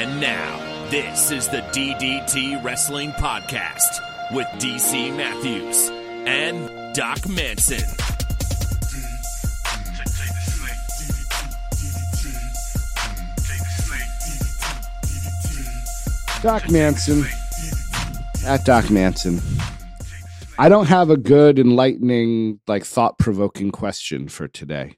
And now, this is the DDT Wrestling Podcast with DC Matthews and Doc Manson. Doc Manson at Doc Manson. I don't have a good, enlightening, like thought provoking question for today.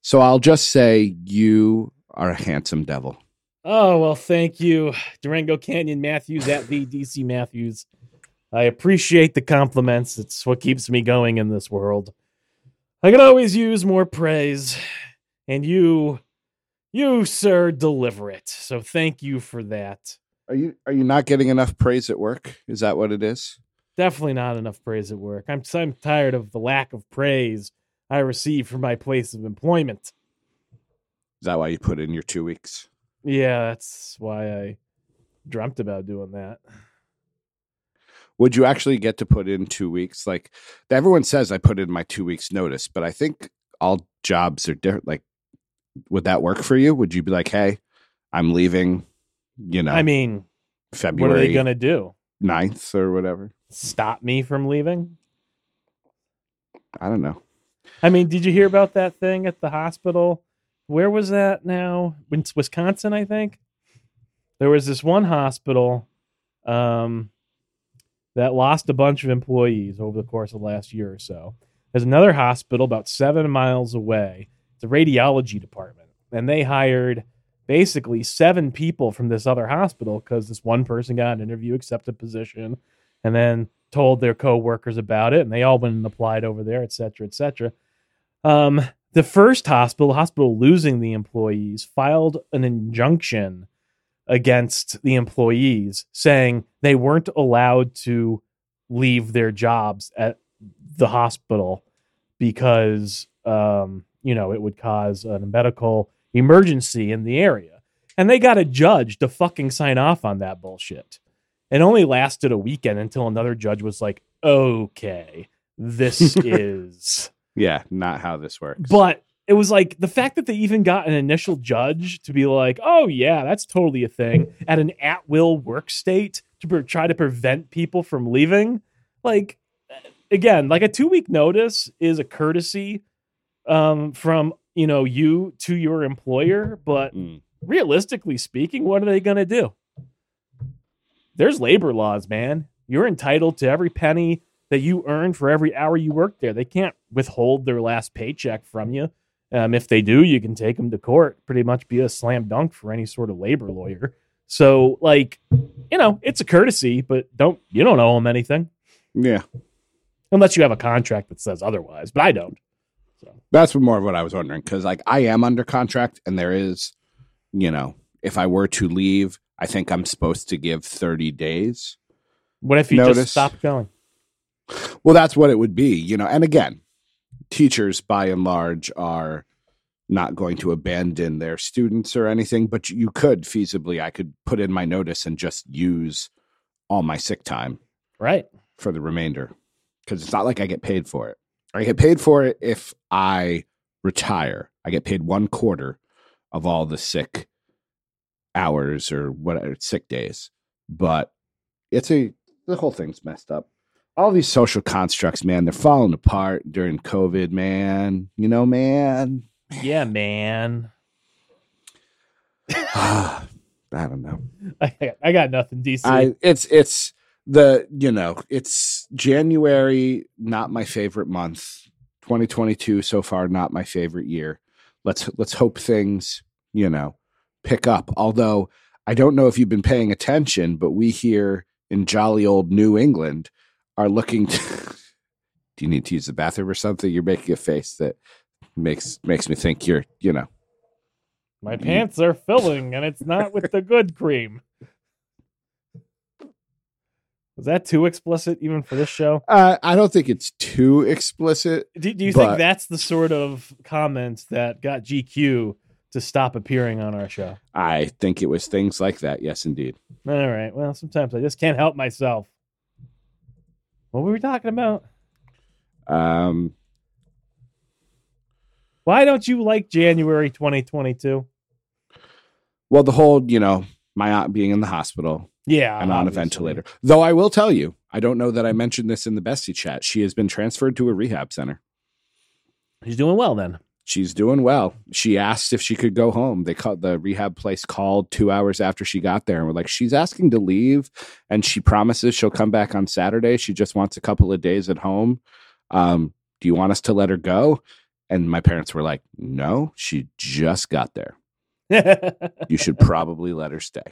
So I'll just say you are a handsome devil. Oh, well, thank you, Durango Canyon Matthews at the DC Matthews. I appreciate the compliments. It's what keeps me going in this world. I could always use more praise, and you, you, sir, deliver it. So thank you for that. Are you are you not getting enough praise at work? Is that what it is? Definitely not enough praise at work. I'm I'm tired of the lack of praise I receive from my place of employment. Is that why you put in your two weeks? Yeah, that's why I dreamt about doing that. Would you actually get to put in two weeks? Like everyone says, I put in my two weeks notice, but I think all jobs are different. Like, would that work for you? Would you be like, hey, I'm leaving? You know, I mean, February what are they going to do? 9th or whatever. Stop me from leaving? I don't know. I mean, did you hear about that thing at the hospital? Where was that now? In Wisconsin, I think. There was this one hospital um, that lost a bunch of employees over the course of the last year or so. There's another hospital about seven miles away. It's a radiology department, and they hired basically seven people from this other hospital because this one person got an interview, accepted position, and then told their co-workers about it, and they all went and applied over there, et cetera, et cetera. Um, the first hospital, the hospital losing the employees, filed an injunction against the employees, saying they weren't allowed to leave their jobs at the hospital because um, you know it would cause a medical emergency in the area. And they got a judge to fucking sign off on that bullshit. It only lasted a weekend until another judge was like, okay, this is. Yeah, not how this works. But it was like the fact that they even got an initial judge to be like, oh, yeah, that's totally a thing at an at will work state to pre- try to prevent people from leaving. Like, again, like a two week notice is a courtesy um, from, you know, you to your employer. But Mm. realistically speaking, what are they going to do? There's labor laws, man. You're entitled to every penny that you earn for every hour you work there. They can't withhold their last paycheck from you. Um, if they do, you can take them to court. Pretty much be a slam dunk for any sort of labor lawyer. So, like, you know, it's a courtesy, but don't you don't owe them anything yeah, unless you have a contract that says otherwise. But I don't. So. that's more of what I was wondering because, like, I am under contract, and there is, you know, if I were to leave, I think I'm supposed to give 30 days. What if you Notice. just stop going? Well, that's what it would be, you know. And again, teachers by and large are not going to abandon their students or anything, but you could feasibly, I could put in my notice and just use all my sick time Right. for the remainder because it's not like I get paid for it. I get paid for it if I retire. I get paid one quarter of all the sick hours or whatever sick days, but it's a the whole thing's messed up. All these social constructs, man, they're falling apart during COVID, man. You know, man. Yeah, man. I don't know. I, got- I got nothing, DC. I it's it's the you know it's January not my favorite month 2022 so far not my favorite year let's let's hope things you know pick up although I don't know if you've been paying attention but we here in jolly old New England are looking to do you need to use the bathroom or something you're making a face that makes makes me think you're you know My pants are filling, and it's not with the good cream. Was that too explicit even for this show? uh, I don't think it's too explicit Do, do you But- think that's the sort of comment that got GQ to stop appearing on our show? I think it was things like that. Yes, indeed. All right. Well, sometimes I just can't help myself. What were we talking about? Um, Why don't you like January 2022? well, the whole, you know, my aunt being in the hospital Yeah, and on a ventilator. Though I will tell you, I don't know that I mentioned this in the bestie chat. She has been transferred to a rehab center. He's doing well then. She's doing well. She asked if she could go home. They called the rehab place called two hours after she got there and were like, she's asking to leave and she promises she'll come back on Saturday. She just wants a couple of days at home. Um, do you want us to let her go? And my parents were like, no, she just got there. You should probably let her stay.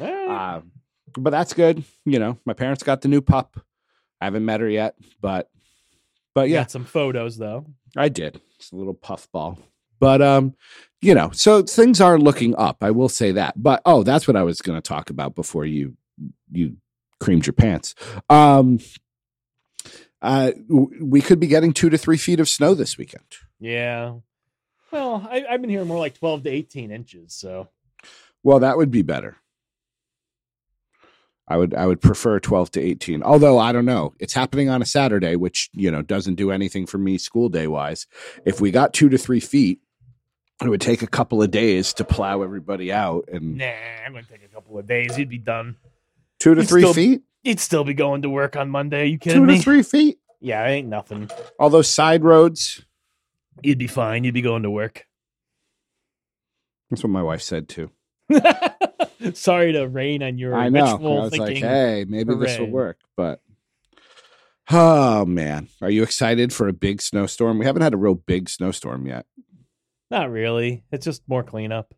Um, but that's good. You know, my parents got the new pup. I haven't met her yet, but but yeah, Got some photos though. I did. It's a little puffball. But um, you know, so things are looking up. I will say that. But oh, that's what I was going to talk about before you you creamed your pants. Um, uh, we could be getting two to three feet of snow this weekend. Yeah. Well, I, I've been hearing more like 12 to 18 inches. So Well, that would be better. I would I would prefer 12 to 18. Although I don't know. It's happening on a Saturday, which, you know, doesn't do anything for me school day wise. If we got 2 to 3 feet, it would take a couple of days to plow everybody out and nah, I'm going to take a couple of days. You'd be done. 2 to You'd 3 still- feet? You'd still be going to work on Monday. you kidding 2 me? to 3 feet? Yeah, it ain't nothing. All those side roads. You'd be fine. You'd be going to work. That's what my wife said too. Sorry to rain on your I know. I was like, thinking. hey, maybe this will work. But oh man, are you excited for a big snowstorm? We haven't had a real big snowstorm yet. Not really. It's just more cleanup.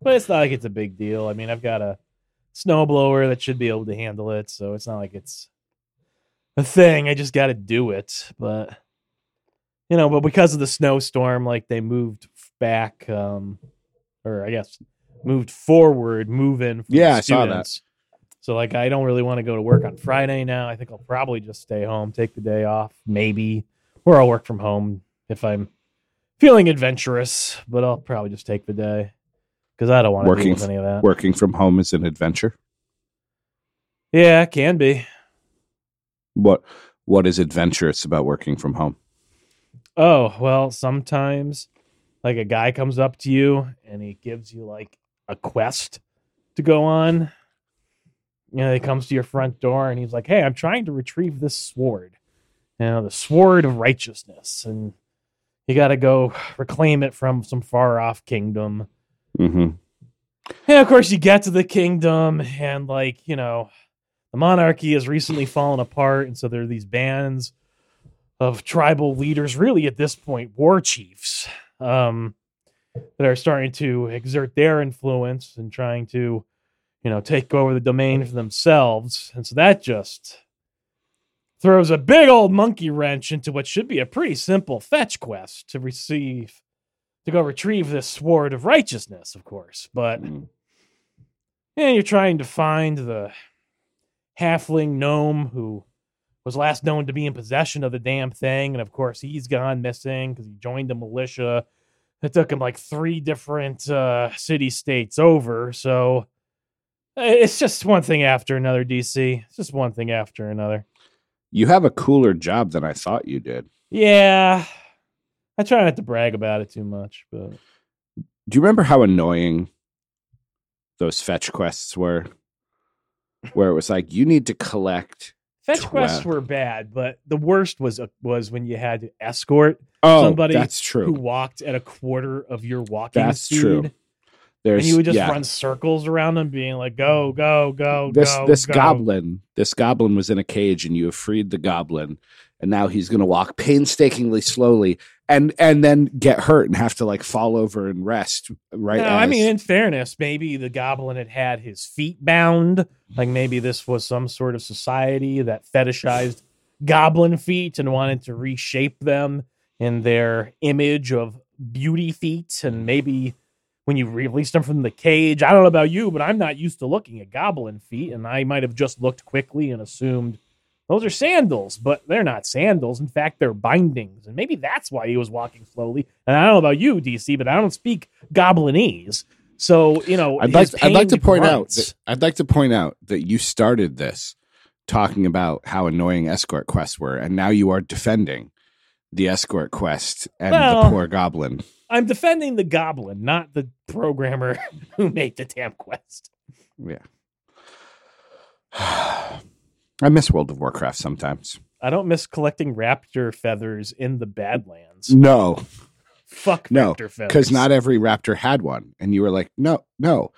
But it's not like it's a big deal. I mean, I've got a snowblower that should be able to handle it, so it's not like it's a thing. I just got to do it. But you know, but because of the snowstorm, like they moved back, um, or I guess moved forward, move in. For Yeah, I saw that. So like, I don't really want to go to work on Friday now. I think I'll probably just stay home, take the day off, maybe, or I'll work from home if I'm feeling adventurous. But I'll probably just take the day because I don't want to Working deal with any of that. Working from home is an adventure. Yeah, it can be. What what is adventurous about working from home? Oh, well, sometimes like a guy comes up to you and he gives you like a quest to go on. You know, he comes to your front door and he's like, Hey, I'm trying to retrieve this sword. You know, the sword of righteousness. And you got to go reclaim it from some far off kingdom. hmm And of course, you get to the kingdom, and like you know, the monarchy has recently fallen apart, and so there are these bands of tribal leaders, really at this point, war chiefs, um, that are starting to exert their influence and trying to, you know, take over the domain for themselves, and so that just throws a big old monkey wrench into what should be a pretty simple fetch quest to receive to go retrieve this sword of righteousness, of course. But Mm. and you're trying to find the halfling gnome who was last known to be in possession of the damn thing, and of course he's gone missing because he joined the militia. It took him like three different uh, city states over, so it's just one thing after another. DC, it's just one thing after another. You have a cooler job than I thought you did. Yeah, I try not to brag about it too much, but Do you remember how annoying those fetch quests were? Where it was like you need to collect. Fetch Twelve. quests were bad. But the worst was uh, was when you had to escort Oh, Somebody that's who walked at a quarter of your walking That's speed. true. There's and you would just yeah. run circles around them, being like, "Go, go, go, this go!" this go. goblin this goblin was in a cage and you have freed the goblin and now he's going to walk painstakingly slowly and and then get hurt and have to like fall over and rest right No, I mean, in fairness, maybe the goblin had had his feet bound. Like maybe this was some sort of society that fetishized goblin feet and wanted to reshape them in their image of beauty feet. And maybe when you released them from the cage, I don't know about you, but I'm not used to looking at goblin feet, and I might have just looked quickly and assumed those are sandals, but they're not sandals. In fact, they're bindings. And maybe that's why he was walking slowly. And I don't know about you, DC, but I don't speak goblinese. So, you know, I'd like I'd like to point out that, I'd like to point out that you started this talking about how annoying escort quests were and now you are defending the escort quest and Well- the poor goblin. I'm defending the goblin, not the programmer who made the damn quest. Yeah. I miss World of Warcraft sometimes. I don't miss collecting raptor feathers in the Badlands. No, Fuck No, raptor feathers. because not every raptor had one. And you were like, no, no.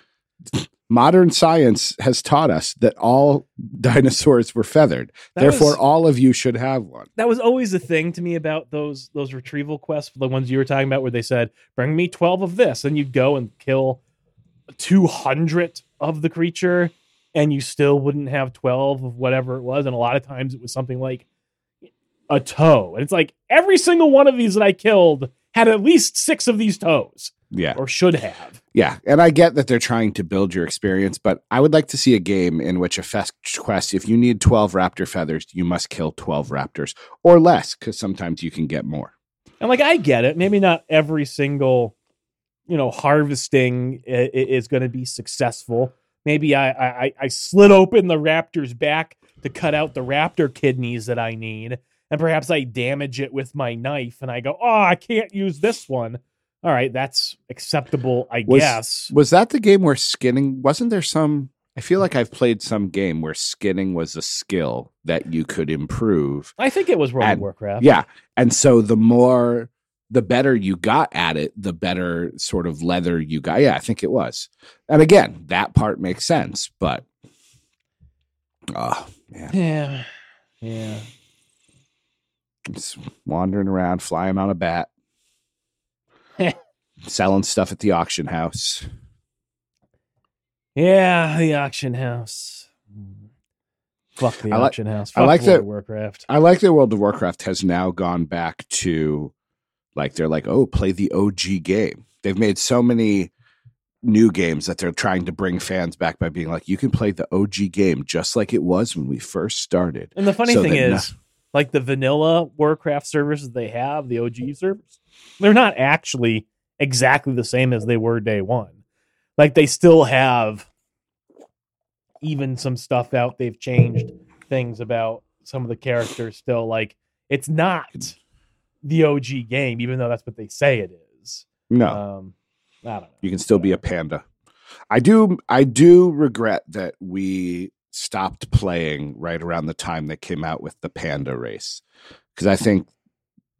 Modern science has taught us that all dinosaurs were feathered. That Therefore, was- all of you should have one. that was always the thing to me about those those retrieval quests, the ones you were talking about, where they said, "Bring me twelve of this," and you'd go and kill two hundred of the creature, and you still wouldn't have twelve of whatever it was. And a lot of times, it was something like a toe, and it's like every single one of these that I killed had at least six of these toes, Yeah. or should have. Yeah. And I get that they're trying to build your experience, but I would like to see a game in which a fetch quest, if you need 12 raptor feathers, you must kill 12 raptors or less, because sometimes you can get more. And like I get it, maybe not every single, you know, harvesting is going to be successful. Maybe I, I I- slit open the raptor's back to cut out the raptor kidneys that I need, and perhaps I damage it with my knife, and I go, oh, I can't use this one. All right, that's acceptable, I Was- guess. Was that the game where skinning wasn't there some? I feel like I've played some game where skinning was a skill that you could improve. I think it was World of Warcraft. Yeah. And so the more, the better you got at it, the better sort of leather you got. Yeah, I think it was. And again, that part makes sense, but oh, man. yeah, yeah. It's wandering around, flying on a bat, selling stuff at the auction house. Yeah, the auction house. Fuck the I like- auction house. I like World that- of Warcraft. I like that World of Warcraft has now gone back to like they're like, oh, play the OG game. They've made so many new games that they're trying to bring fans back by being like, you can play the OG game just like it was when we first started. And the funny So thing that no- is, like the vanilla Warcraft servers that they have, the OG servers, they're not actually exactly the same as they were day one. Like they still have even some stuff out. They've changed things about some of the characters still. Like it's not the OG game, even though that's what they say it is. No, Um, I don't know. you can still be a panda. I do I do regret that we stopped playing right around the time they came out with the panda race. Because I think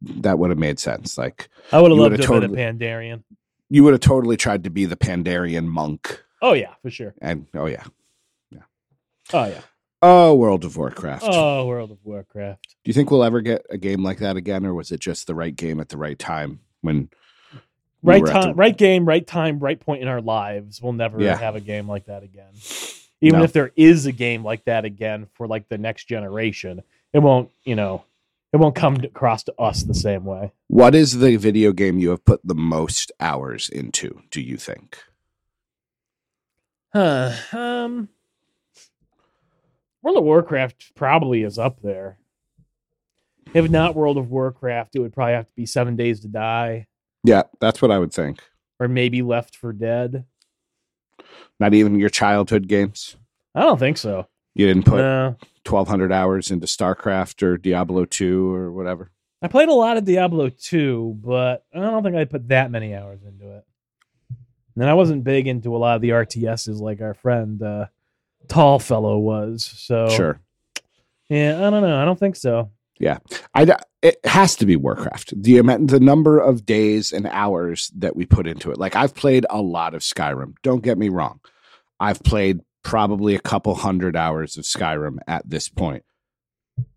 that would have made sense. Like I would have loved to have totally- been a Pandarian. you would have totally tried to be the Pandarian monk. Oh yeah, for sure. And oh yeah, yeah. Oh yeah. Oh, World of Warcraft. Oh, World of Warcraft. Do you think we'll ever get a game like that again, or was it just the right game at the right time when we right time, the- right game, right time, right point in our lives. We'll never Yeah. have a game like that again. Even No. if there is a game like that again for like the next generation, it won't, you know, it won't come across to us the same way. What is the video game you have put the most hours into? Do you think? Huh. Um World of Warcraft probably is up there. If not World of Warcraft, it would probably have to be Seven Days to Die Yeah, that's what I would think. or maybe Left 4 Dead. Not even your childhood games. I don't think so. You didn't put no. twelve hundred hours into StarCraft or Diablo two or whatever. I played a lot of Diablo 2, but I don't think I put that many hours into it. And I wasn't big into a lot of the RTSs like our friend uh, Tall Fellow was. So Sure. yeah, I don't know. I don't think so. Yeah. I it has to be Warcraft. The amount, the number of days and hours that we put into it. Like I've played a lot of Skyrim. Don't get me wrong. I've played probably a couple hundred hours of Skyrim at this point.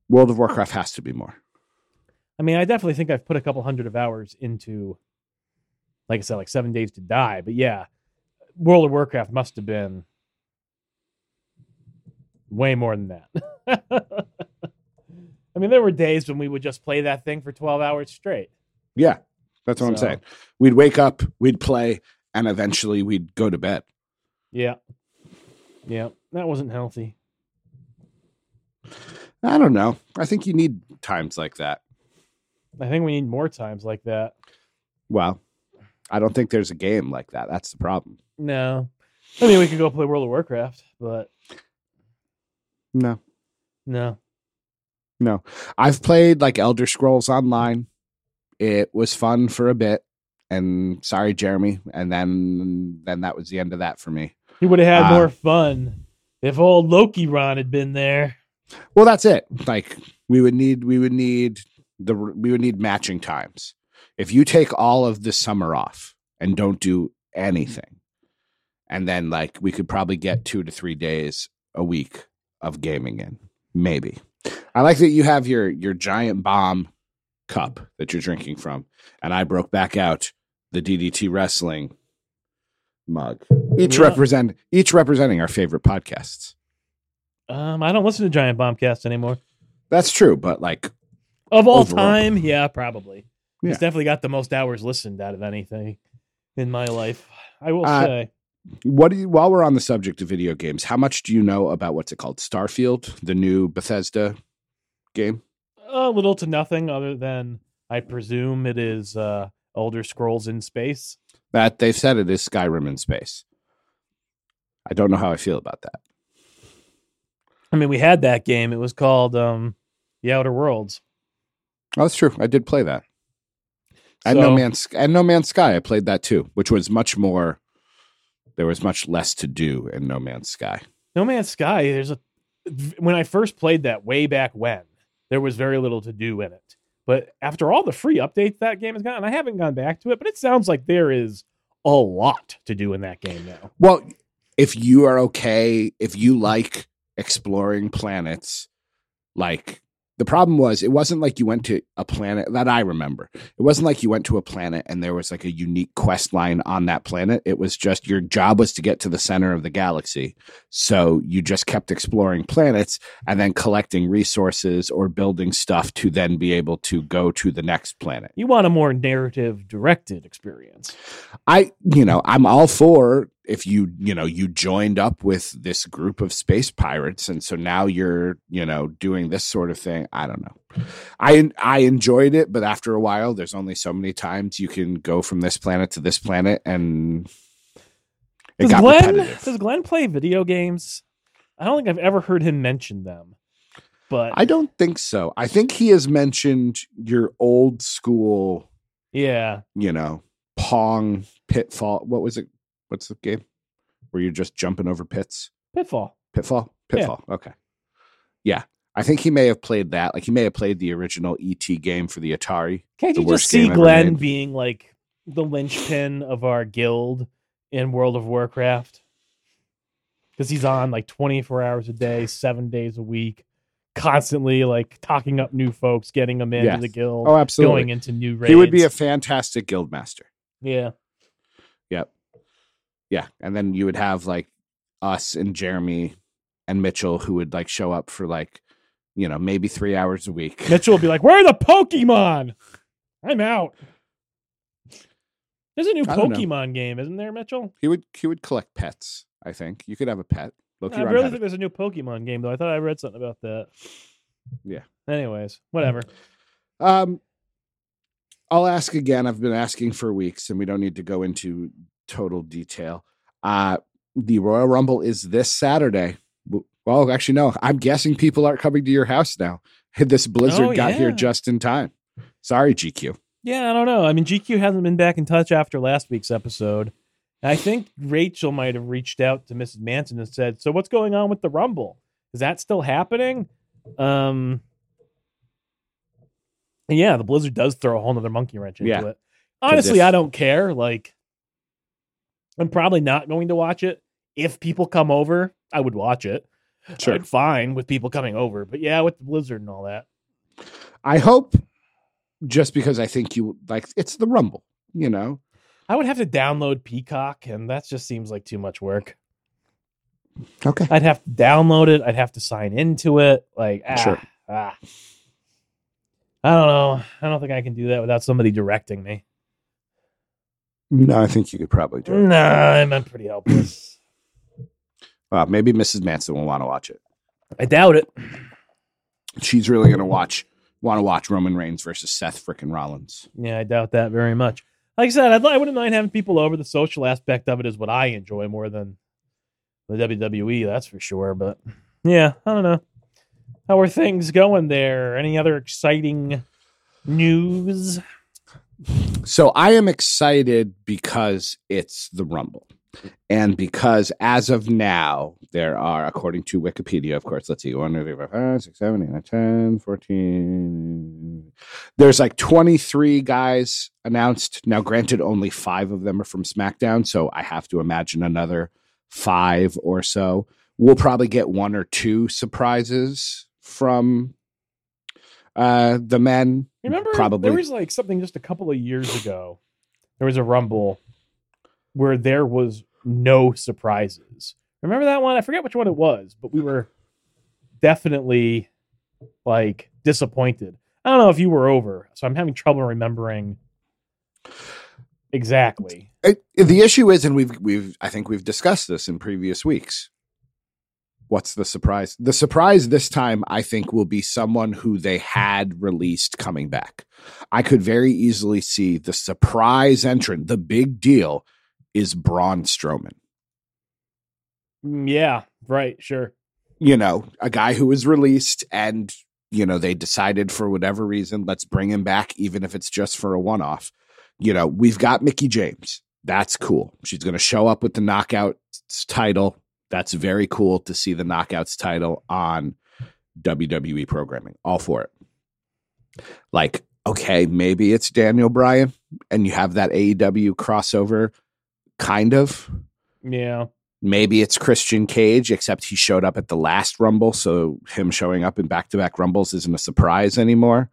World of Warcraft has to be more. I mean, I definitely think I've put a couple hundred of hours into, like I said, like Seven Days to Die. But yeah, World of Warcraft must have been way more than that. I mean, there were days when we would just play that thing for 12 hours straight. Yeah, that's what I'm saying. We'd wake up, we'd play, and eventually we'd go to bed. Yeah. Yeah. That wasn't healthy. I don't know. I think you need times like that. I think we need more times like that. Well, I don't think there's a game like that. That's the problem. No. I mean, we could go play World of Warcraft, but No, no. no. I've played like Elder Scrolls Online. It was fun for a bit, and sorry, Jeremy. And then then that was the end of that for me. He would have had Ah. more fun if old Loki Ron had been there. Well, that's it. Like we would need we would need the we would need matching times. If you take all of the summer off and don't do anything, and then like we could probably get two to three days a week of gaming in, maybe. I like that you have your your giant bomb cup that you're drinking from, and I broke back out the DDT wrestling mug. Each Yeah. represent each representing our favorite podcasts. Um, I don't listen to Giant Bombcast anymore. That's true, but like Of all Overall. time, yeah, probably. Yeah. It's definitely got the most hours listened out of anything in my life. I will Uh, say. What do you, while we're on the subject of video games, how much do you know about what's it called? Starfield, the new Bethesda game? A little to nothing other than I presume it is uh Elder Scrolls in space. That they've said it is Skyrim in space. I don't know how I feel about that. I mean, we had that game. It was called um The Outer Worlds. Oh, that's true. I did play that. And No Man's and No Man's Sky. I played that too, which was much more. There was much less to do in No Man's Sky. No Man's Sky, there's a when I first played that way back when, there was very little to do in it. But after all the free updates that game has gotten, I haven't gone back to it, but it sounds like there is a lot to do in that game now. Well, if you are okay, if you like exploring planets, like the problem was, it wasn't like you went to a planet that I remember. It wasn't like you went to a planet and there was like a unique quest line on that planet. It was just your job was to get to the center of the galaxy. So you just kept exploring planets and then collecting resources or building stuff to then be able to go to the next planet. You want a more narrative directed experience. I, you know, I'm all for if you, you know, you joined up with this group of space pirates, and so now you're, you know, doing this sort of thing. I don't know. I I enjoyed it, but after a while, there's only so many times you can go from this planet to this planet, and it Does got Glenn repetitive. does Glenn play video games? I don't think I've ever heard him mention them. But I don't think so. I think he has mentioned your old school, yeah, you know, Pong Pitfall. What was it? What's the game where you're just jumping over pits? Pitfall. Pitfall? Yeah. Pitfall. Okay. Yeah. I think he may have played that. Like he may have played the original ET game for the Atari. Can't The you just see Glenn being like the linchpin of our guild in World of Warcraft? Because he's on like 24 hours a day, seven days a week, constantly like talking up new folks, getting them into Yes. the guild, Oh, absolutely. going into new raids. he would be a fantastic guild master. yeah. Yep. Yeah. And then you would have like us and Jeremy and Mitchell who would like show up for like, you know, maybe three hours a week. Mitchell would be like, "Where are the Pokemon? I'm out." There's a new know. Pokemon game, isn't there, Mitchell? He would he would collect pets, I think. You could have a pet. Loki I really think it. there's a new Pokemon game though. I thought I read something about that. Yeah. Anyways, whatever. Um, I'll ask again. I've been asking for weeks, and we don't need to go into total detail. Uh, the Royal Rumble is this Saturday. Well, actually, no. I'm guessing people aren't coming to your house now. This blizzard Oh, got here just in time. Sorry, GQ. Yeah, I don't know. I mean, GQ hasn't been back in touch after last week's episode. I think Rachel might have reached out to Mrs. Manson and said, "So what's going on with the Rumble? Is that still happening?" Um, yeah, the Blizzard does throw a whole nother monkey wrench into Yeah. it. Honestly, if- I don't care. Like, I'm probably not going to watch it. If people come over, I would watch it. Sure. I'd fine with people coming over, but yeah, with the Blizzard and all that. I hope, just because I think you like it's the Rumble. You know, I would have to download Peacock, and that just seems like too much work. okay. I'd have to download it. I'd have to sign into it. Like, ah, Sure. ah. I don't know. I don't think I can do that without somebody directing me. No, I think you could probably do it. Nah, I'm, I'm pretty helpless. Uh, maybe Mrs. Manson will want to watch it. I doubt it. She's really going to watch. Want to watch Roman Reigns versus Seth frickin' Rollins. Yeah, I doubt that very much. Like I said, I'd, I wouldn't mind having people over. The social aspect of it is what I enjoy more than the WWE, that's for sure. But yeah, I don't know. How are things going there? Any other exciting news? So I am excited because it's the Rumble. And because as of now, there are, according to Wikipedia, of course, let's see, 1, 2, 3, 4, 5, 6, 7, 8, 9, 10, 14. There's like 23 guys announced. Now, granted, only five of them are from SmackDown. So I have to imagine another five or so. We'll probably get one or two surprises from uh, the men. Remember, Probably. there was like something just a couple of years ago. There was a Rumble where there was no surprises. Remember that one? I forget which one it was, but we were definitely like disappointed. I don't know if you were over, so I'm having trouble remembering exactly. It, the issue is, and we've we've I think we've discussed this in previous weeks. What's the surprise? The surprise this time, I think, will be someone who they had released coming back. I could very easily see the surprise entrant. The big deal is Braun Strowman. Mm, Yeah, right, sure. You know, a guy who was released and you know they decided for whatever reason, let's bring him back, even if it's just for a one-off. You know, we've got Mickie James. That's cool. She's going to show up with the knockout title. That's very cool to see the Knockouts title on WWE programming. All for it. Like, okay, maybe it's Daniel Bryan and you have that AEW crossover, kind of. Yeah. Maybe it's Christian Cage, except he showed up at the last Rumble, so him showing up in back to back Rumbles isn't a surprise anymore.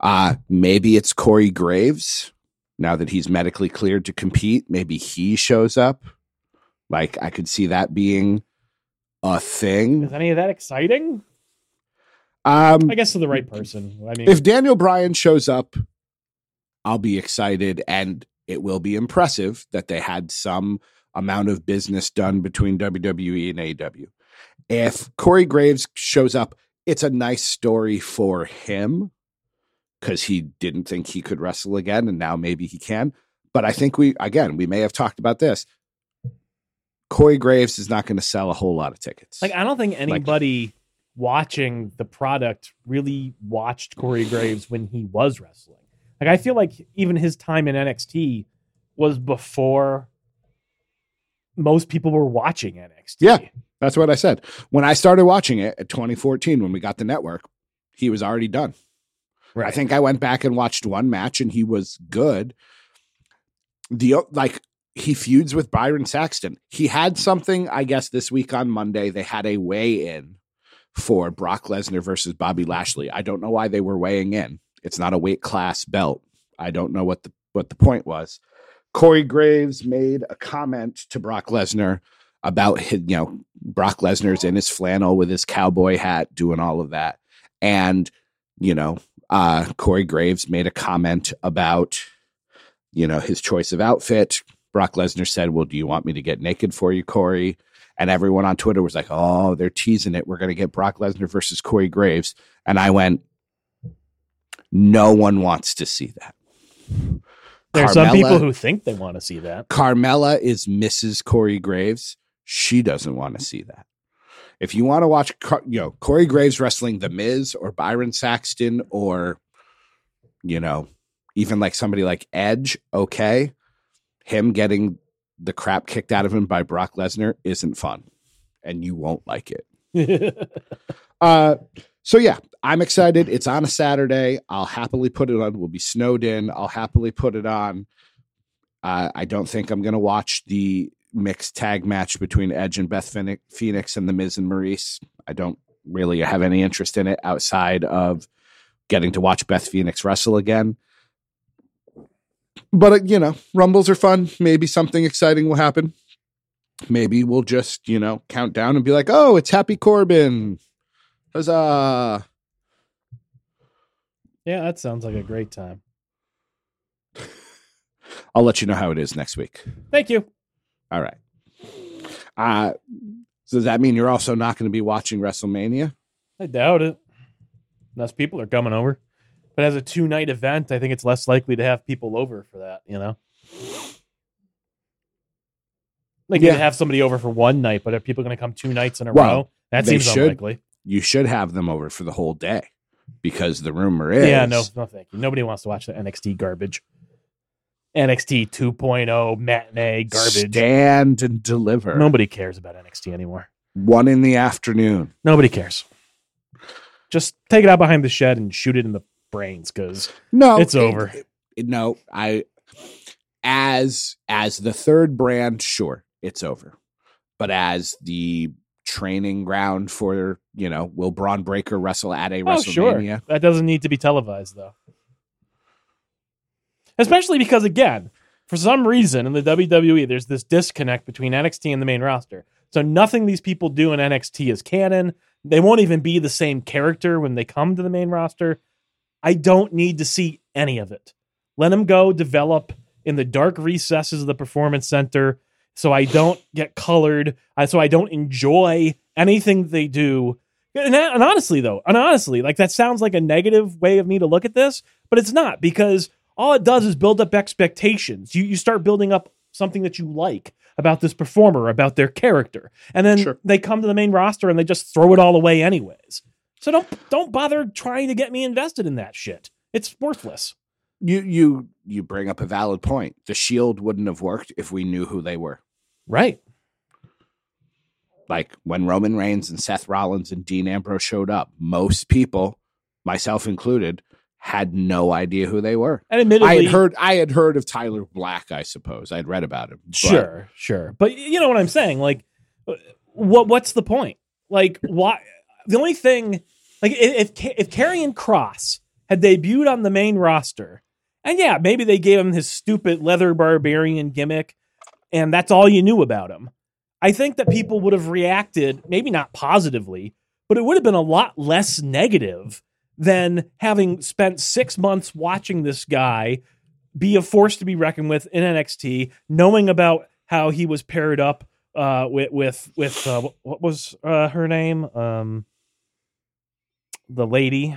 Uh, maybe it's Corey Graves. Now that he's medically cleared to compete, maybe he shows up. Like I could see that being a thing. Is any of that exciting? Um, I guess to the right person. I mean, if Daniel Bryan shows up, I'll be excited and it will be impressive that they had some amount of business done between WWE and AEW. If Corey Graves shows up, it's a nice story for him because he didn't think he could wrestle again and now maybe he can. But I think we, again, we may have talked about this. Corey Graves is not going to sell a whole lot of tickets. like I don't think anybody watching the product really watched Corey Graves when he was wrestling. Like I feel like even his time in NXT was before most people were watching NXT. Yeah. That's what I said. When I started watching it at 2014, when we got the network, he was already done. Right. I think I went back and watched one match and he was good. The like he feuds with Byron Saxton. He had something, I guess, this week on Monday. They had a weigh in for Brock Lesnar versus Bobby Lashley. I don't know why they were weighing in. It's not a weight class belt. I don't know what the what the point was. Corey Graves made a comment to Brock Lesnar about his, you know, Brock Lesnar's in his flannel with his cowboy hat, doing all of that. And, you know, uh, Corey Graves made a comment about, you know, his choice of outfit. Brock Lesnar said, Well, do you want me to get naked for you, Corey? And everyone on Twitter was like, Oh, they're teasing it. We're going to get Brock Lesnar versus Corey Graves. And I went, No one wants to see that. There are some people who think they want to see that. Carmella is Mrs. Corey Graves. She doesn't want to see that. If you want to watch, you know, Corey Graves wrestling The Miz or Byron Saxton or, you know, even like somebody like Edge, okay, him getting the crap kicked out of him by Brock Lesnar isn't fun, and you won't like it. Uh, so yeah, I'm excited. It's on a Saturday. I'll happily put it on. We'll be snowed in. I'll happily put it on. Uh, I don't think I'm going to watch the mixed tag match between Edge and Beth Phoenix- Phoenix and the Miz and Maurice. I don't really have any interest in it outside of getting to watch Beth Phoenix wrestle again. But uh, you know, rumbles are fun. Maybe something exciting will happen. Maybe we'll just you know count down and be like, "Oh, it's Happy Corbin." Huzzah! yeah, that sounds like a great time. I'll let you know how it is next week. Thank you. All right. Uh, so does that mean you're also not going to be watching WrestleMania? I doubt it. Unless people are coming over. But as a two night event, I think it's less likely to have people over for that, you know? Like Yeah. you have somebody over for one night, but are people going to come two nights in a Well, row? That seems should. unlikely. You should have them over for the whole day. because the rumor is Yeah, no, no, thank you. Nobody wants to watch the NXT garbage. NXT 2.0 matinee garbage. stand and deliver. Nobody cares about NXT anymore. One in the afternoon. Nobody cares. Just take it out behind the shed and shoot it in the brains because No, It's it- over. it- no, I as as the third brand, sure, it's over. But as the training ground for you know, will Bron Breakker wrestle at a Oh, sure. WrestleMania? That doesn't need to be televised, though. Especially because, again, for some reason in the WWE, there's this disconnect between NXT and the main roster. So nothing these people do in NXT is canon. They won't even be the same character when they come to the main roster. I don't need to see any of it. Let them go develop in the dark recesses of the performance center so I don't get colored, so I don't enjoy anything they do and, and honestly, though, and honestly, like that sounds like a negative way of me to look at this, but it's not because all it does is build up expectations. You you start building up something that you like about this performer, about their character, and then Sure. they come to the main roster and they just throw it all away anyways. So don't don't bother trying to get me invested in that shit. It's worthless. You you you bring up a valid point. The Shield wouldn't have worked if we knew who they were. Right. Like when Roman Reigns and Seth Rollins and Dean Ambrose showed up, most people, myself included, had no idea who they were. And admittedly, I had heard I had heard of Tyler Black, I suppose. I'd read about him. but- Sure, sure. But you know what I'm saying? Like, uh, what what's the point? Like, why? The only thing, like, if if, Karrion Kross had debuted on the main roster, and yeah, maybe they gave him his stupid leather barbarian gimmick, and that's all you knew about him. I think that people would have reacted, maybe not positively, but it would have been a lot less negative than having spent six months watching this guy be a force to be reckoned with in NXT, knowing about how he was paired up uh, with with with uh, what was uh, her name, um, the lady,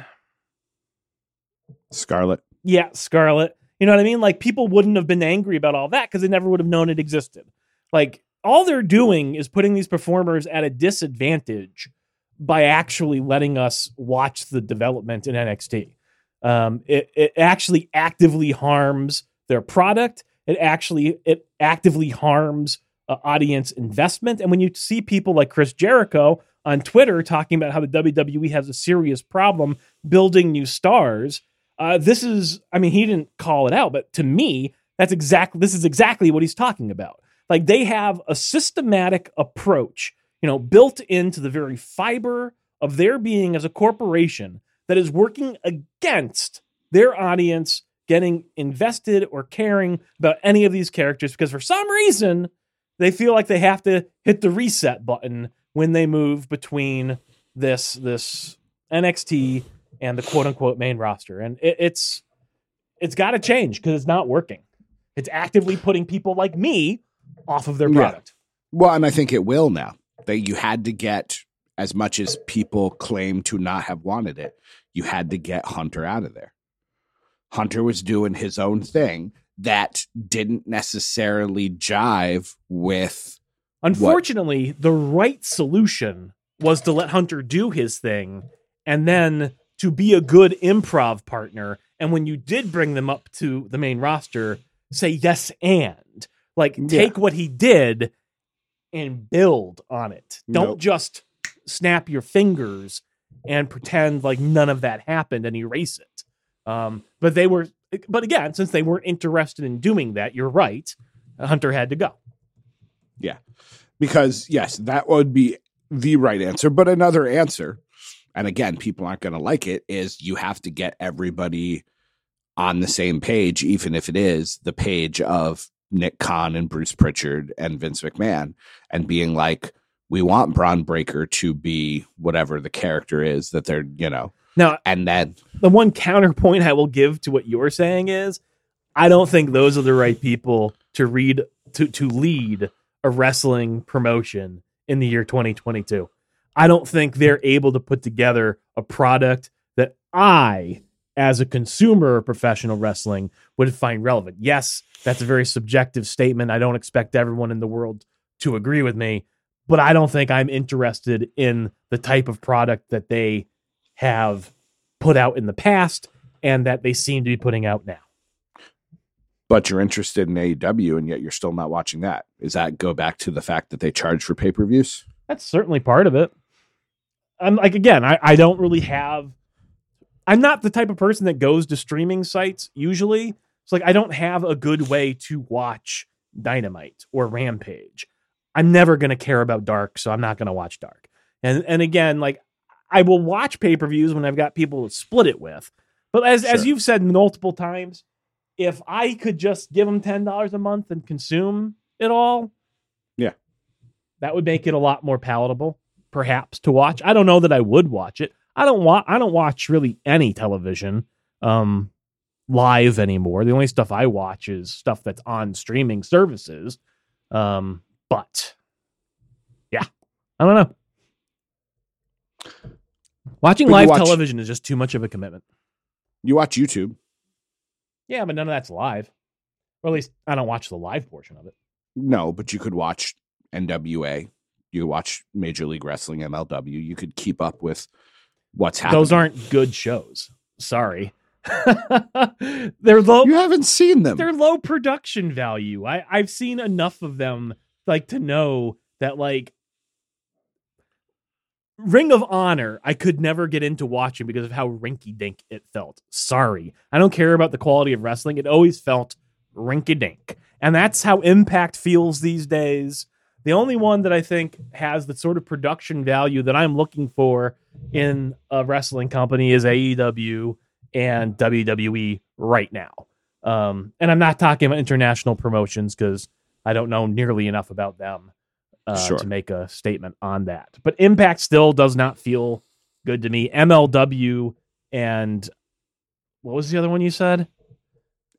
Scarlett. yeah, Scarlett. You know what I mean? Like people wouldn't have been angry about all that because they never would have known it existed. Like all they're doing is putting these performers at a disadvantage by actually letting us watch the development in NXT. Um, it, it actually actively harms their product. It actually it actively harms uh, audience investment. And when you see people like Chris Jericho on Twitter talking about how the WWE has a serious problem building new stars, uh, this is I mean he didn't call it out, but to me that's exactly this is exactly what he's talking about. Like they have a systematic approach, you know, built into the very fiber of their being as a corporation that is working against their audience getting invested or caring about any of these characters because for some reason they feel like they have to hit the reset button when they move between this this NXT and the quote unquote main roster and it, it's it's got to change because it's not working it's actively putting people like me off of their Yeah. product Well, and I think it will now. That you had to get as much as people claim to not have wanted it, you had to get Hunter out of there. Hunter was doing his own thing that didn't necessarily jive with Unfortunately, the right solution was to let Hunter do his thing and then to be a good improv partner. And when you did bring them up to the main roster, say yes and like Yeah. take what he did and build on it. Don't Nope. just snap your fingers and pretend like none of that happened and erase it. Um, but they were, but again, since they weren't interested in doing that, you're right. Hunter had to go. Because yes, that would be the right answer. But another answer, and again, people aren't going to like it, is you have to get everybody on the same page, even if it is the page of Nick Khan and Bruce Pritchard and Vince McMahon, and being like, we want Bron Breakker to be whatever the character is that they're, you know, Now, and then the one counterpoint I will give to what you're saying is I don't think those are the right people to read to to lead a wrestling promotion in the year 2022. I don't think they're able to put together a product that I as a consumer of professional wrestling would find relevant. Yes, that's a very subjective statement. I don't expect everyone in the world to agree with me, but I don't think I'm interested in the type of product that they have put out in the past and that they seem to be putting out now. But you're interested in AEW and yet you're still not watching that. Is that go back to the fact that they charge for pay per views? That's certainly part of it. I'm like again, I, I don't really have I'm not the type of person that goes to streaming sites usually. It's like I don't have a good way to watch Dynamite or Rampage. I'm never gonna care about Dark, so I'm not gonna watch Dark. And and again, like I will watch pay-per-views when I've got people to split it with. But as as you've said multiple times, if I could just give them ten dollars a month and consume it all, Yeah. that would make it a lot more palatable, perhaps to watch. I don't know that I would watch it. I don't want. I don't watch really any television um, live anymore. The only stuff I watch is stuff that's on streaming services. Um, but yeah, I don't know. Watching But live watch- television is just too much of a commitment. You watch YouTube. Yeah, but none of that's live. Or at least I don't watch the live portion of it. No, but you could watch NWA. You could watch Major League Wrestling, MLW. You could keep up with what's happening. Those aren't good shows. Sorry. they're low You haven't seen them. they're low production value. I I've seen enough of them like to know that like Ring of Honor, I could never get into watching because of how rinky dink it felt. Sorry. I don't care about the quality of wrestling. It always felt rinky dink. And that's how Impact feels these days. The only one that I think has the sort of production value that I'm looking for in a wrestling company is AEW and WWE right now. Um, and I'm not talking about international promotions because I don't know nearly enough about them uh, Sure. to make a statement on that. But Impact still does not feel good to me. MLW and what was the other one you said?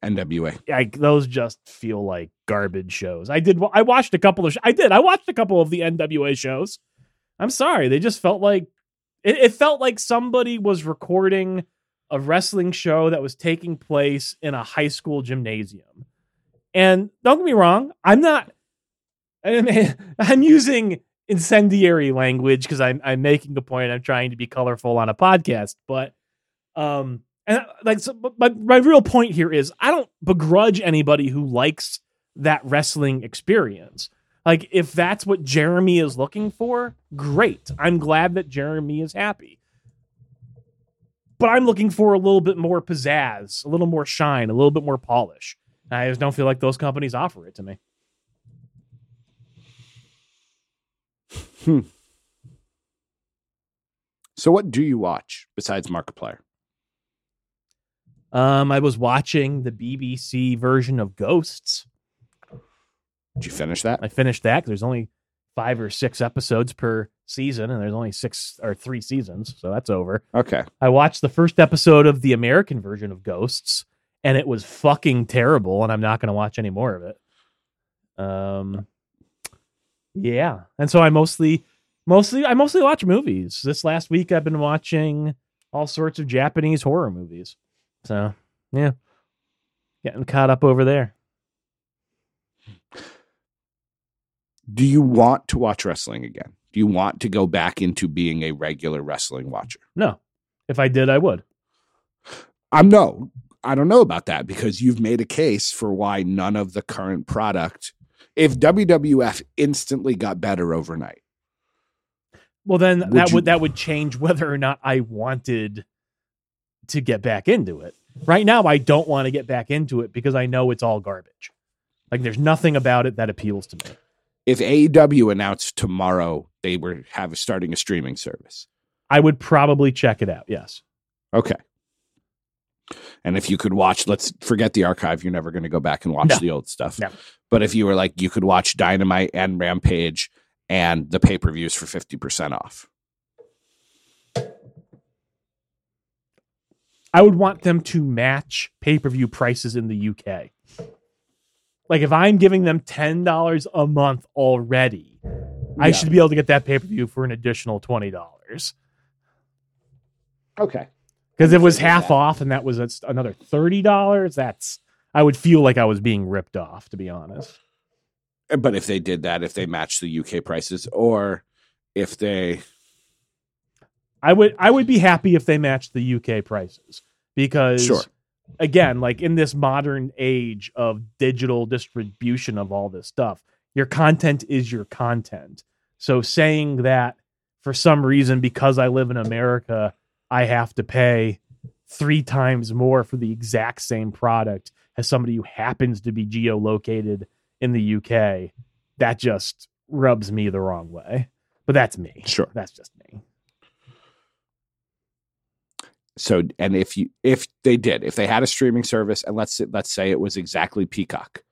NWA. Like those just feel like garbage shows. I did. I watched a couple of. sh- I did. I watched a couple of the NWA shows. I'm sorry. They just felt like it, it felt like somebody was recording a wrestling show that was taking place in a high school gymnasium. And don't get me wrong, I'm not. I'm, using incendiary language because I'm I'm making a point. I'm trying to be colorful on a podcast, but um, and like so, my my real point here is I don't begrudge anybody who likes that wrestling experience. Like if that's what Jeremy is looking for, great. I'm glad that Jeremy is happy. But I'm looking for a little bit more pizzazz, a little more shine, a little bit more polish. I just don't feel like those companies offer it to me. So, what do you watch besides Markiplier? Um, I was watching the BBC version of Ghosts. Did you finish that? I finished that. there's only five or six episodes per season, and there's only six or three seasons, so that's over. Okay. I watched the first episode of the American version of Ghosts, and it was fucking terrible, and I'm not going to watch any more of it. Um, yeah, and so I mostly, mostly, I mostly watch movies. This last week, I've been watching all sorts of Japanese horror movies. So yeah, getting caught up over there. Do you want to watch wrestling again? Do you want to go back into being a regular wrestling watcher? No, if I did, I would. I'm no, I don't know about that because you've made a case for why none of the current product, if WWF instantly got better overnight, Well, then Would that you- would that would change whether or not I wanted to get back into it. Right now, I don't want to get back into it because I know it's all garbage. Like, there's nothing about it that appeals to me. if AEW announced tomorrow they were have starting a streaming service, I would probably check it out. Yes. okay. And if you could watch, let's forget the archive. You're never going to go back and watch No. the old stuff. No. But if you were like, you could watch Dynamite and Rampage and the pay per views for 50% off. I would want them to match pay per view prices in the UK. Like, if I'm giving them $10 a month already, I should be able to get that pay per view for an additional $20. Okay. Because it was half that. off and that was a- another thirty dollars, that's I would feel like I was being ripped off, to be honest. Eh, but if they did that, if they matched the UK prices, or if they, I would I would be happy if they matched the UK prices because Sure. again, like in this modern age of digital distribution of all this stuff, your content is your content. So saying that for some reason because I live in America, I have to pay three times more for the exact same product as somebody who happens to be geolocated in the UK, that just rubs me the wrong way. But that's me. Sure. That's just me. So, and if you if they did, if they had a streaming service, and let's let's say it was exactly Peacock,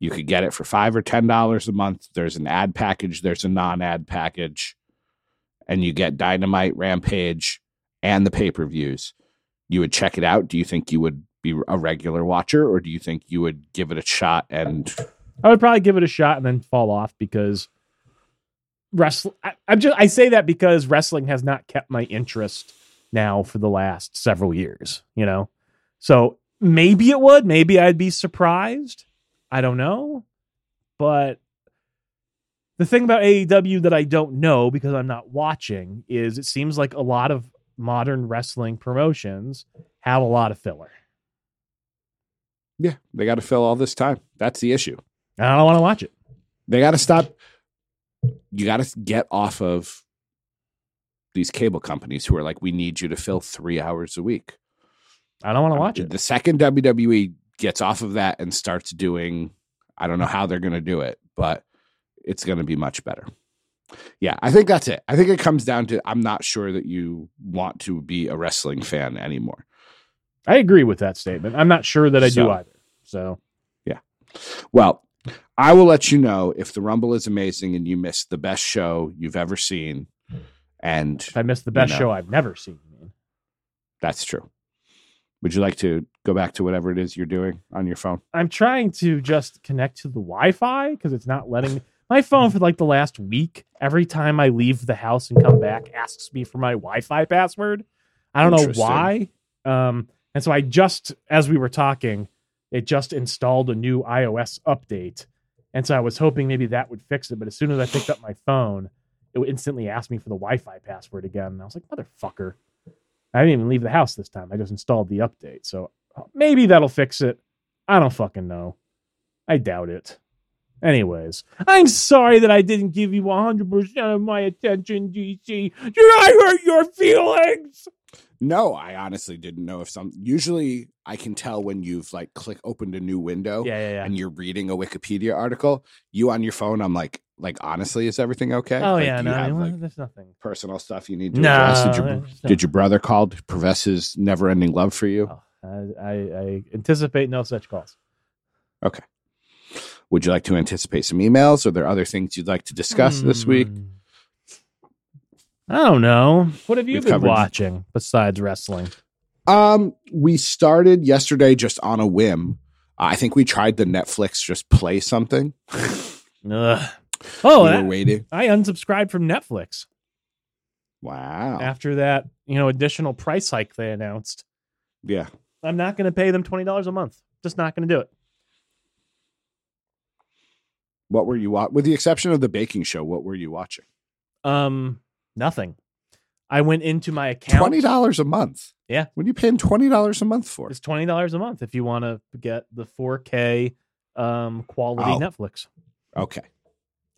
you could get it for five or ten dollars a month. There's an ad package. There's a non-ad package, and you get Dynamite, Rampage, and the pay per views. You would check it out. Do you think you would be a regular watcher, or do you think you would give it a shot? And I would probably give it a shot and then fall off because wrestling. I'm just I say that because wrestling has not kept my interest now for the last several years. You know, so maybe it would. Maybe I'd be surprised. I don't know, but the thing about AEW that I don't know because I'm not watching is it seems like a lot of modern wrestling promotions have a lot of filler. yeah, they got to fill all this time. That's the issue. And I don't want to watch it. They got to stop. You got to get off of these cable companies who are like, we need you to fill three hours a week. I don't want to um, watch it. The second WWE gets off of that and starts doing, I don't know how they're going to do it, but it's going to be much better. Yeah, I think that's it. I think it comes down to I'm not sure that you want to be a wrestling fan anymore. I agree with that statement. I'm not sure that I do either. So yeah. Well, I will let you know if the Rumble is amazing and you missed the best show you've ever seen. And if I missed the best know. show I've never seen. that's true. Would you like to go back to whatever it is you're doing on your phone? I'm trying to just connect to the Wi-Fi because it's not letting. My phone for like the last week, every time I leave the house and come back, asks me for my Wi-Fi password. I don't know why. Um, and so I just, as we were talking, it just installed a new iOS update, and so I was hoping maybe that would fix it. But as soon as I picked up my phone, it would instantly ask me for the Wi-Fi password again, and I was like, "Motherfucker!" I didn't even leave the house this time. I just installed the update, so uh, maybe that'll fix it. I don't fucking know. I doubt it. Anyways, I'm sorry that I didn't give you 100% of my attention, DC. Did I hurt your feelings? No, I honestly didn't know if some. Usually, I can tell when you've like click opened a new window Yeah, yeah, yeah. and you're reading a Wikipedia article. You on your phone, I'm like, like honestly, is everything okay? Oh, Like, yeah, no, have like there's nothing. personal stuff you need to No, address? Did your did your brother call to profess his never ending love for you? Oh, I, I, I anticipate no such calls. Would you like to anticipate some emails? Are there other things you'd like to discuss this week? Hmm. I don't know. What have you We've been covered- watching besides wrestling? Um, we started yesterday just on a whim. I think we tried the Netflix just play something. Ugh. Oh, we that- were waiting. I unsubscribed from Netflix Wow. after that, you know, additional price hike they announced. Yeah. I'm not going to pay them twenty dollars a month. Just not going to do it. What were you wa- with the exception of the baking show? What were you watching? Um, nothing. I went into my account. Twenty dollars a month. Yeah. What are you paying twenty dollars a month for? It's twenty dollars a month if you want to get the 4K um, quality Oh. Netflix. Okay.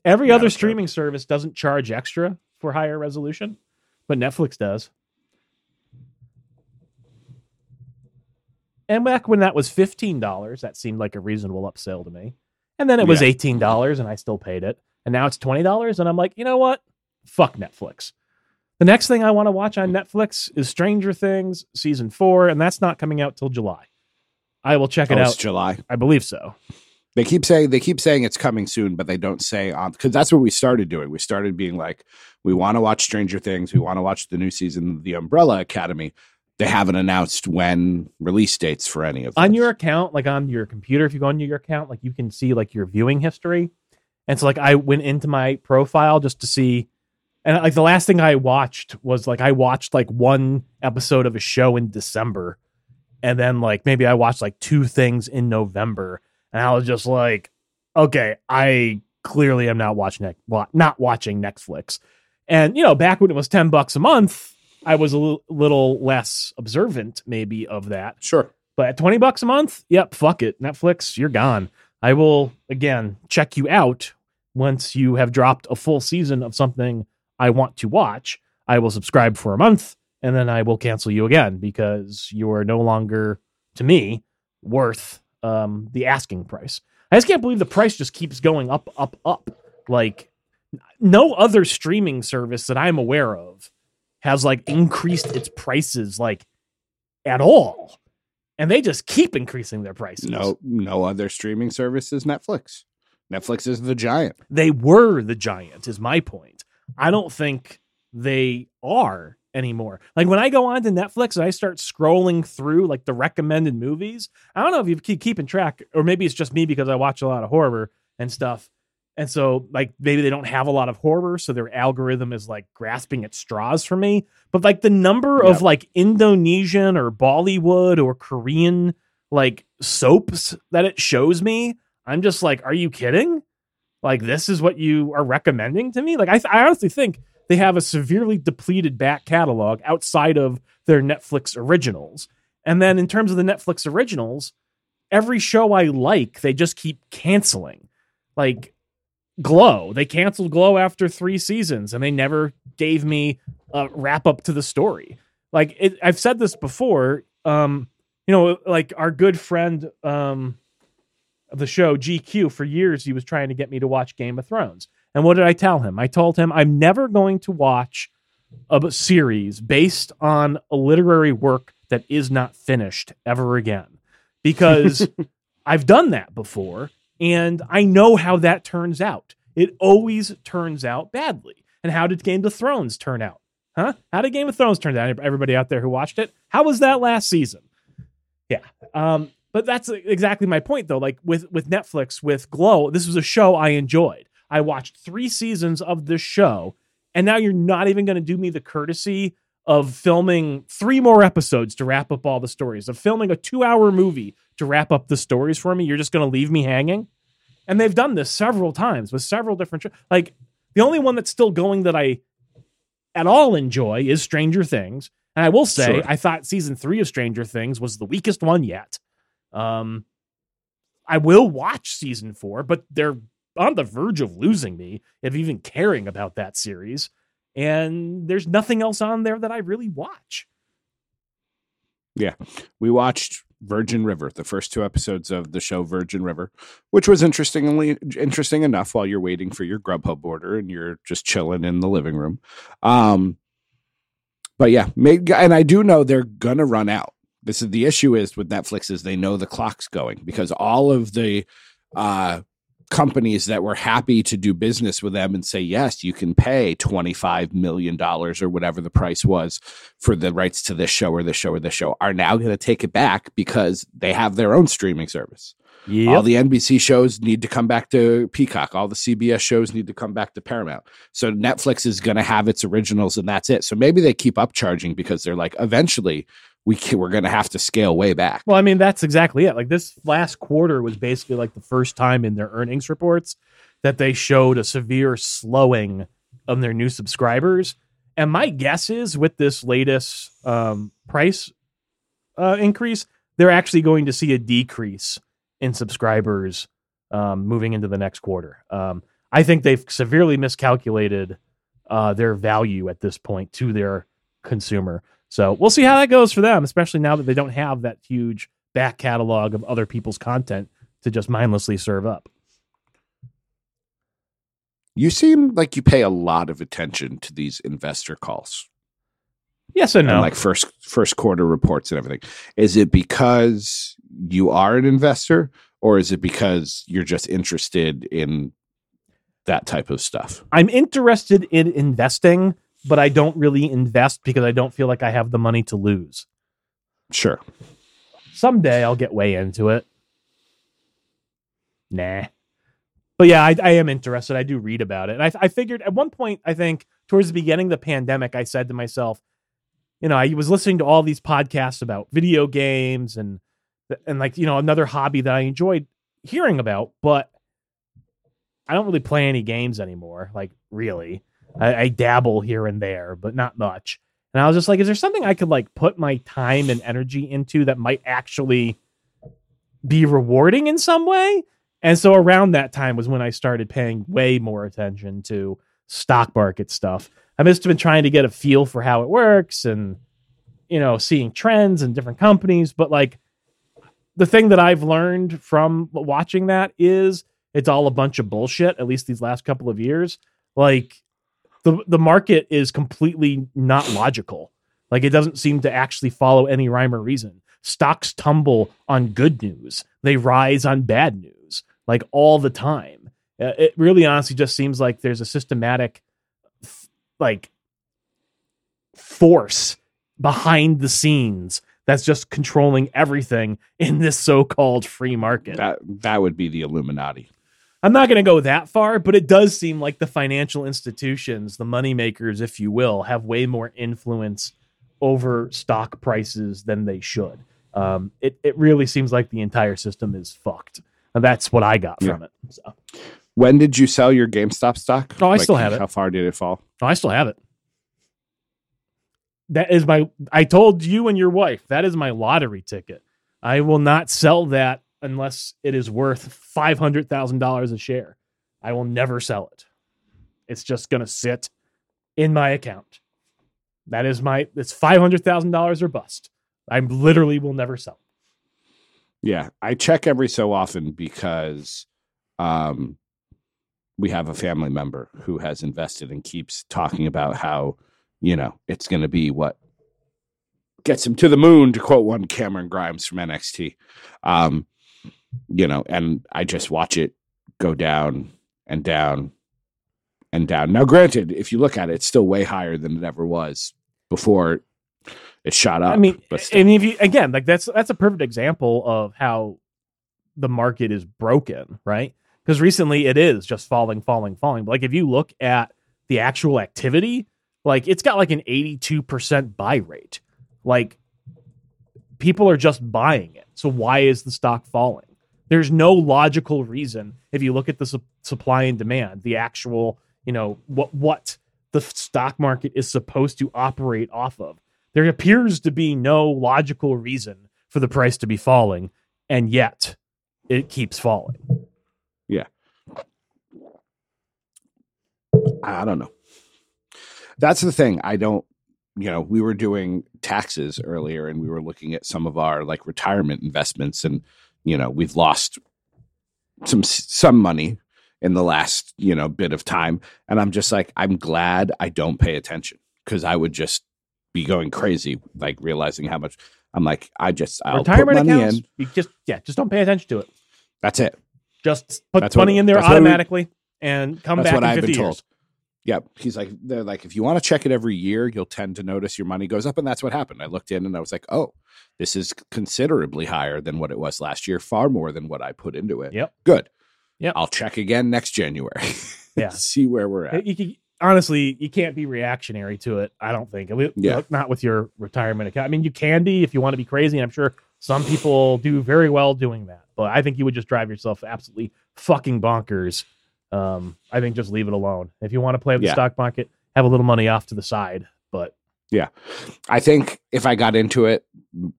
Every Yeah, other streaming service doesn't charge extra for higher resolution, but Netflix does. And back when that was fifteen dollars, that seemed like a reasonable upsell to me. And then it was Yeah. eighteen dollars, and I still paid it. And now it's twenty dollars, and I'm like, you know what? Fuck Netflix. The next thing I want to watch on hmm. Netflix is Stranger Things season four, and that's not coming out till July. I will check it Oh, it's out. July. I believe so. They keep saying they keep saying it's coming soon, but they don't say on because that's what we started doing. We started being like, we want to watch Stranger Things, we want to watch the new season of The Umbrella Academy. They haven't announced when release dates for any of on your account, like on your computer, if you go on your account, like you can see like your viewing history. And so like I went into my profile just to see and like the last thing I watched was like I watched like one episode of a show in December. And then like maybe I watched like two things in November. And I was just like, okay, I clearly am not watching not watching Netflix. And you know, back when it was 10 bucks a month, I was a little, little less observant, maybe, of that. Sure. But at 20 bucks a month, yep, fuck it. Netflix, you're gone. I will, again, check you out once you have dropped a full season of something I want to watch. I will subscribe for a month and then I will cancel you again because you are no longer, to me, worth um, the asking price. I just can't believe the price just keeps going up, up, up. Like, no other streaming service that I'm aware of has like increased its prices like at all. And they just keep increasing their prices. No, no other streaming service is Netflix. Netflix is the giant. They were the giant, is my point. I don't think they are anymore. Like when I go on to Netflix and I start scrolling through like the recommended movies, I don't know if you keep keeping track, or maybe it's just me because I watch a lot of horror and stuff. And so, like, maybe they don't have a lot of horror, so their algorithm is like grasping at straws for me. But like the number Yep. of like Indonesian or Bollywood or Korean like soaps that it shows me, I'm just like, are you kidding? Like, this is what you are recommending to me? Like, I, I honestly think they have a severely depleted back catalog outside of their Netflix originals. And then in terms of the Netflix originals, every show I like, they just keep canceling. Like Glow, they canceled Glow after three seasons and they never gave me a wrap up to the story. Like it, I've said this before, um, you know, like our good friend um, of the show, GQ, for years, he was trying to get me to watch Game of Thrones. And what did I tell him? I told him I'm never going to watch a series based on a literary work that is not finished ever again because I've done that before and I know how that turns out. It always turns out badly. And how did Game of Thrones turn out? Huh? How did Game of Thrones turn out? Everybody out there who watched it, how was that last season? Yeah. Um, but that's exactly my point though. Like with with Netflix, with Glow, this was a show I enjoyed. I watched three seasons of this show, and now you're not even going to do me the courtesy of filming three more episodes to wrap up all the stories, of filming a two hour movie to wrap up the stories for me. You're just going to leave me hanging. And they've done this several times with several different shows. Like the only one that's still going that I at all enjoy is Stranger Things. And I will say, Sure. I thought season three of Stranger Things was the weakest one yet. Um, I will watch season four, but they're on the verge of losing me of even caring about that series. And there's nothing else on there that I really watch. Yeah. We watched Virgin River, the first two episodes of the show Virgin River, which was interestingly interesting enough while you're waiting for your Grubhub order and you're just chilling in the living room. Um, but yeah, and I do know they're gonna run out. This is the issue is with Netflix is they know the clock's going because all of the uh, companies that were happy to do business with them and say yes, you can pay twenty five million dollars or whatever the price was for the rights to this show or this show or this show are now going to take it back because they have their own streaming service. All the NBC shows need to come back to Peacock. All the CBS shows need to come back to Paramount. So Netflix is going to have its originals and that's it. So maybe they keep up charging because they're like, eventually we can, we're going to have to scale way back. Well, I mean, that's exactly it. Like this last quarter was basically like the first time in their earnings reports that they showed a severe slowing of their new subscribers. And my guess is with this latest um, price uh, increase, they're actually going to see a decrease in subscribers um, moving into the next quarter. Um, I think they've severely miscalculated uh, their value at this point to their consumer. So we'll see how that goes for them, especially now that they don't have that huge back catalog of other people's content to just mindlessly serve up. You seem like you pay a lot of attention to these investor calls Yes and no. and like first first quarter reports and everything. Is it because you are an investor or is it because you're just interested in that type of stuff? I'm interested in investing, but I don't really invest because I don't feel like I have the money to lose. Sure. Someday I'll get way into it. Nah. But yeah, I, I am interested. I do read about it. And I, I figured at one point, I think towards the beginning of the pandemic, I said to myself, you know, I was listening to all these podcasts about video games and and like, you know, another hobby that I enjoyed hearing about, but I don't really play any games anymore. Like, really. I, I dabble here and there, but not much. And I was just like, is there something I could like put my time and energy into that might actually be rewarding in some way? And so around that time was when I started paying way more attention to stock market stuff. I must have been trying to get a feel for how it works and you know, seeing trends and different companies, but like the thing that I've learned from watching that is it's all a bunch of bullshit at least these last couple of years. Like the the market is completely not logical. Like it doesn't seem to actually follow any rhyme or reason. Stocks tumble on good news. They rise on bad news like all the time. Uh, it really honestly just seems like there's a systematic like force behind the scenes that's just controlling everything in this so-called free market. That that would be the Illuminati. I'm not going to go that far, but it does seem like the financial institutions, the moneymakers, if you will, have way more influence over stock prices than they should. Um, it it really seems like the entire system is fucked, and that's what I got from it. So, When did you sell your GameStop stock? Oh, I still have it. How far did it fall? oh, I still have it. That is my. I told you and your wife that is my lottery ticket. I will not sell that unless it is worth five hundred thousand dollars a share. I will never sell it. It's just going to sit in my account. That is my. It's five hundred thousand dollars or bust. I literally will never sell. Yeah, I check every so often because um, we have a family member who has invested and keeps talking about how you know it's going to be what gets him to the moon, to quote one Cameron Grimes from NXT. Um, you know, and I just watch it go down and down and down. Now, granted, if you look at it, it's still way higher than it ever was before it shot up. I mean, but and if you again, like that's that's a perfect example of how the market is broken, right? Because recently it is just falling, falling, falling. But like if you look at the actual activity, like it's got like an eighty-two percent buy rate. Like people are just buying it. So why is the stock falling? There's no logical reason if you look at the su- supply and demand, the actual, you know, what what the stock market is supposed to operate off of. There appears to be no logical reason for the price to be falling, and yet it keeps falling. Yeah. I don't know. That's the thing. I don't, you know, we were doing taxes earlier and we were looking at some of our like retirement investments and, you know, we've lost some some money in the last, you know, bit of time and I'm just like I'm glad I don't pay attention cuz I would just be going crazy like realizing how much I'm like I just I'll Retirement put money accounts, in. you just yeah, just don't pay attention to it. That's it. Just put That's what- money in there what we- automatically and come That's back what in I've 50 been years. told. Yeah, he's like they're like if you want to check it every year, you'll tend to notice your money goes up, and that's what happened. I looked in and I was like, oh, this is considerably higher than what it was last year, far more than what I put into it. Yep. good. Yeah. I'll check again next January. Yeah. see where we're at. You can- honestly, you can't be reactionary to it. I don't think. At least- Yeah. Not with your retirement account. I mean, you can be if you want to be crazy, and I'm sure some people do very well doing that. But I think you would just drive yourself absolutely fucking bonkers. Um, I think just leave it alone. If you want to play with Yeah. the stock market, have a little money off to the side. But yeah, I think if I got into it,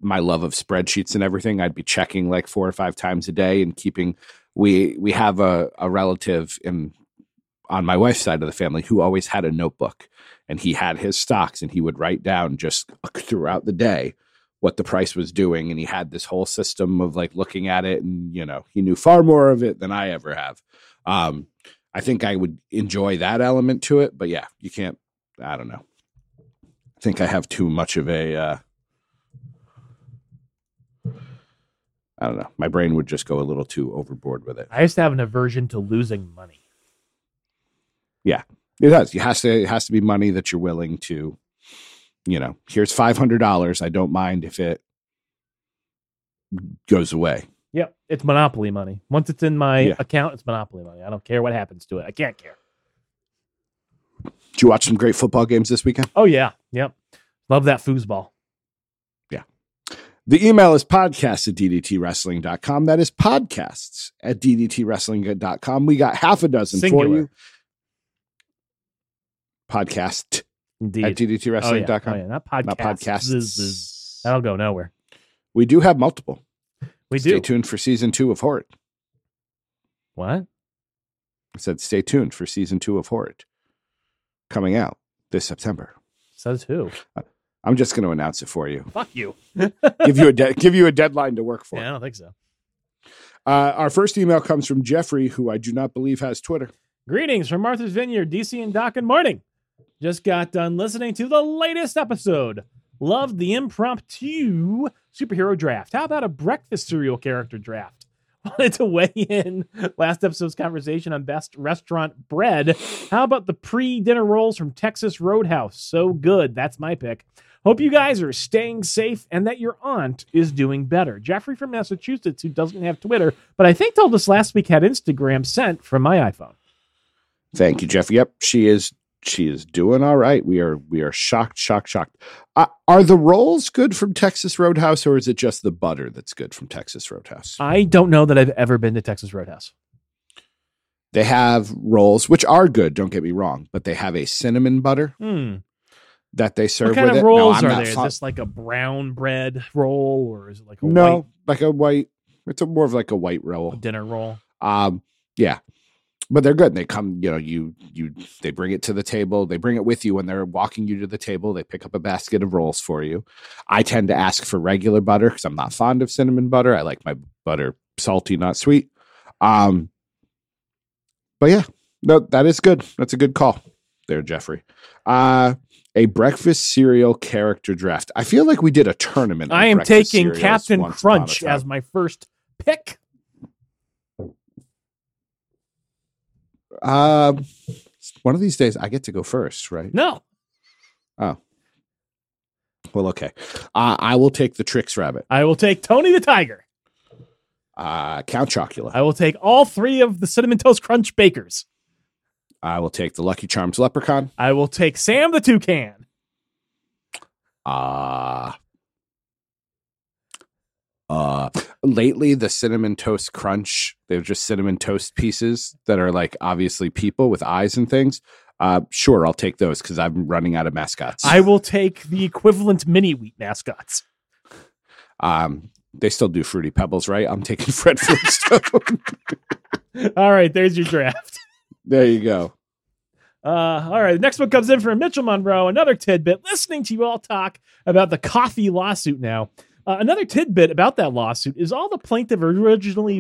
my love of spreadsheets and everything, I'd be checking like four or five times a day and keeping. We we have a, a relative in on my wife's side of the family who always had a notebook, and he had his stocks, and he would write down just throughout the day what the price was doing, and he had this whole system of like looking at it, and you know he knew far more of it than I ever have. Um, I think I would enjoy that element to it, but yeah, you can't. I don't know. I think I have too much of a. Uh, I don't know. My brain would just go a little too overboard with it. I used to have an aversion to losing money. Yeah, it does. It has to. It has to be money that you're willing to. You know, here's five hundred dollars. I don't mind if it goes away. Yep, it's monopoly money. Once it's in my Yeah. account, it's monopoly money. I don't care what happens to it. I can't care. Did you watch some great football games this weekend? Oh yeah, yep. Love that foosball. Yeah. The email is podcast at ddtwrestling.com. That is podcasts at ddtwrestling.com. We got half a dozen for you. Podcast Indeed. at oh, yeah. ddtwrestling.com. oh, yeah. Not podcasts. Not podcasts. That'll go nowhere. We do have multiple. We Stay do. Stay tuned for season two of Horrid. What? I said, stay tuned for season two of Horrid coming out this September. Says who? I'm just going to announce it for you. Fuck you. give you a de- give you a deadline to work for. Yeah, I don't think so. Uh, our first email comes from Jeffrey, who I do not believe has Twitter. Greetings from Martha's Vineyard, DC and Dock and Morning. Just got done listening to the latest episode. Loved the impromptu superhero draft. How about a breakfast cereal character draft? Wanted to weigh in last episode's conversation on best restaurant bread. How about the pre dinner rolls from Texas Roadhouse? So good. That's my pick. Hope you guys are staying safe and that your aunt is doing better. Jeffrey from Massachusetts, who doesn't have Twitter, but I think told us last week had Instagram sent from my iPhone. Thank you, Jeff. Yep, she is. She is doing all right. We are. We are shocked, shocked, shocked. Uh, are the rolls good from Texas Roadhouse, or is it just the butter that's good from Texas Roadhouse? I don't know that I've ever been to Texas Roadhouse. They have rolls, which are good. Don't get me wrong, but they have a cinnamon butter Hmm. that they serve What kind with of it. rolls I'm are there? Is fond- this like a brown bread roll or is it like a no, white like a white. It's a more of like a white roll. A dinner roll? Um, yeah, but they're good. They come, you know, you you they bring it to the table. They bring it with you when they're walking you to the table. They pick up a basket of rolls for you. I tend to ask for regular butter because I'm not fond of cinnamon butter. I like my butter salty, not sweet. Um, but yeah, no, that is good. That's a good call there, Jeffrey. Uh a breakfast cereal character draft. I feel like we did a tournament. I am taking Captain once upon a Crunch as my first pick. Um, one of these days I get to go first, right? No. Oh. Well, okay. Uh, I will take the Trix Rabbit. I will take Tony the Tiger. Uh, Count Chocula. I will take all three of the Cinnamon Toast Crunch bakers. I will take the Lucky Charms Leprechaun. I will take Sam the Toucan. Uh, uh, lately, the Cinnamon Toast Crunch, they're just cinnamon toast pieces that are like obviously people with eyes and things. Uh, sure, I'll take those because I'm running out of mascots. I will take the equivalent mini wheat mascots. um, they still do Fruity Pebbles, right? I'm taking Fred Flintstone. All right, there's your draft. there you go. Uh, all right, the next one comes in from Mitchell Monroe. Another tidbit. Listening to you all talk about the coffee lawsuit now. Uh, another tidbit about that lawsuit is all the plaintiff originally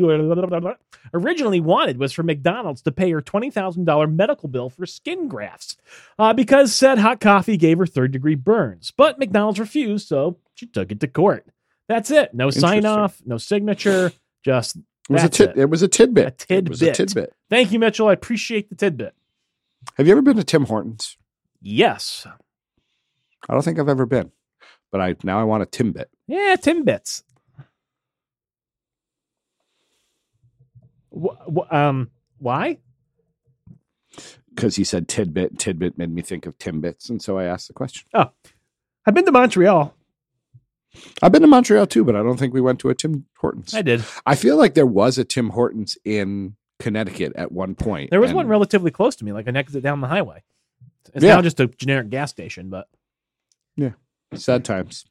originally wanted was for McDonald's to pay her twenty thousand dollar medical bill for skin grafts, uh, because said hot coffee gave her third degree burns. But McDonald's refused, so she took it to court. That's it. No sign off, no signature. Just It was a tid- it. it. was a tidbit. A It was a tidbit. tidbit. thank you, Mitchell. I appreciate the tidbit. Have you ever been to Tim Hortons? Yes. I don't think I've ever been, but I now I want a Timbit. Yeah, Timbits. Wh- um, why? because he said tidbit. Tidbit made me think of Timbits, and so I asked the question. Oh, I've been to Montreal. I've been to Montreal too, but I don't think we went to a Tim Hortons. I did. I feel like there was a Tim Hortons in Connecticut at one point. There was and- one relatively close to me, like an exit down the highway. It's Yeah. now just a generic gas station, but yeah, Sad times.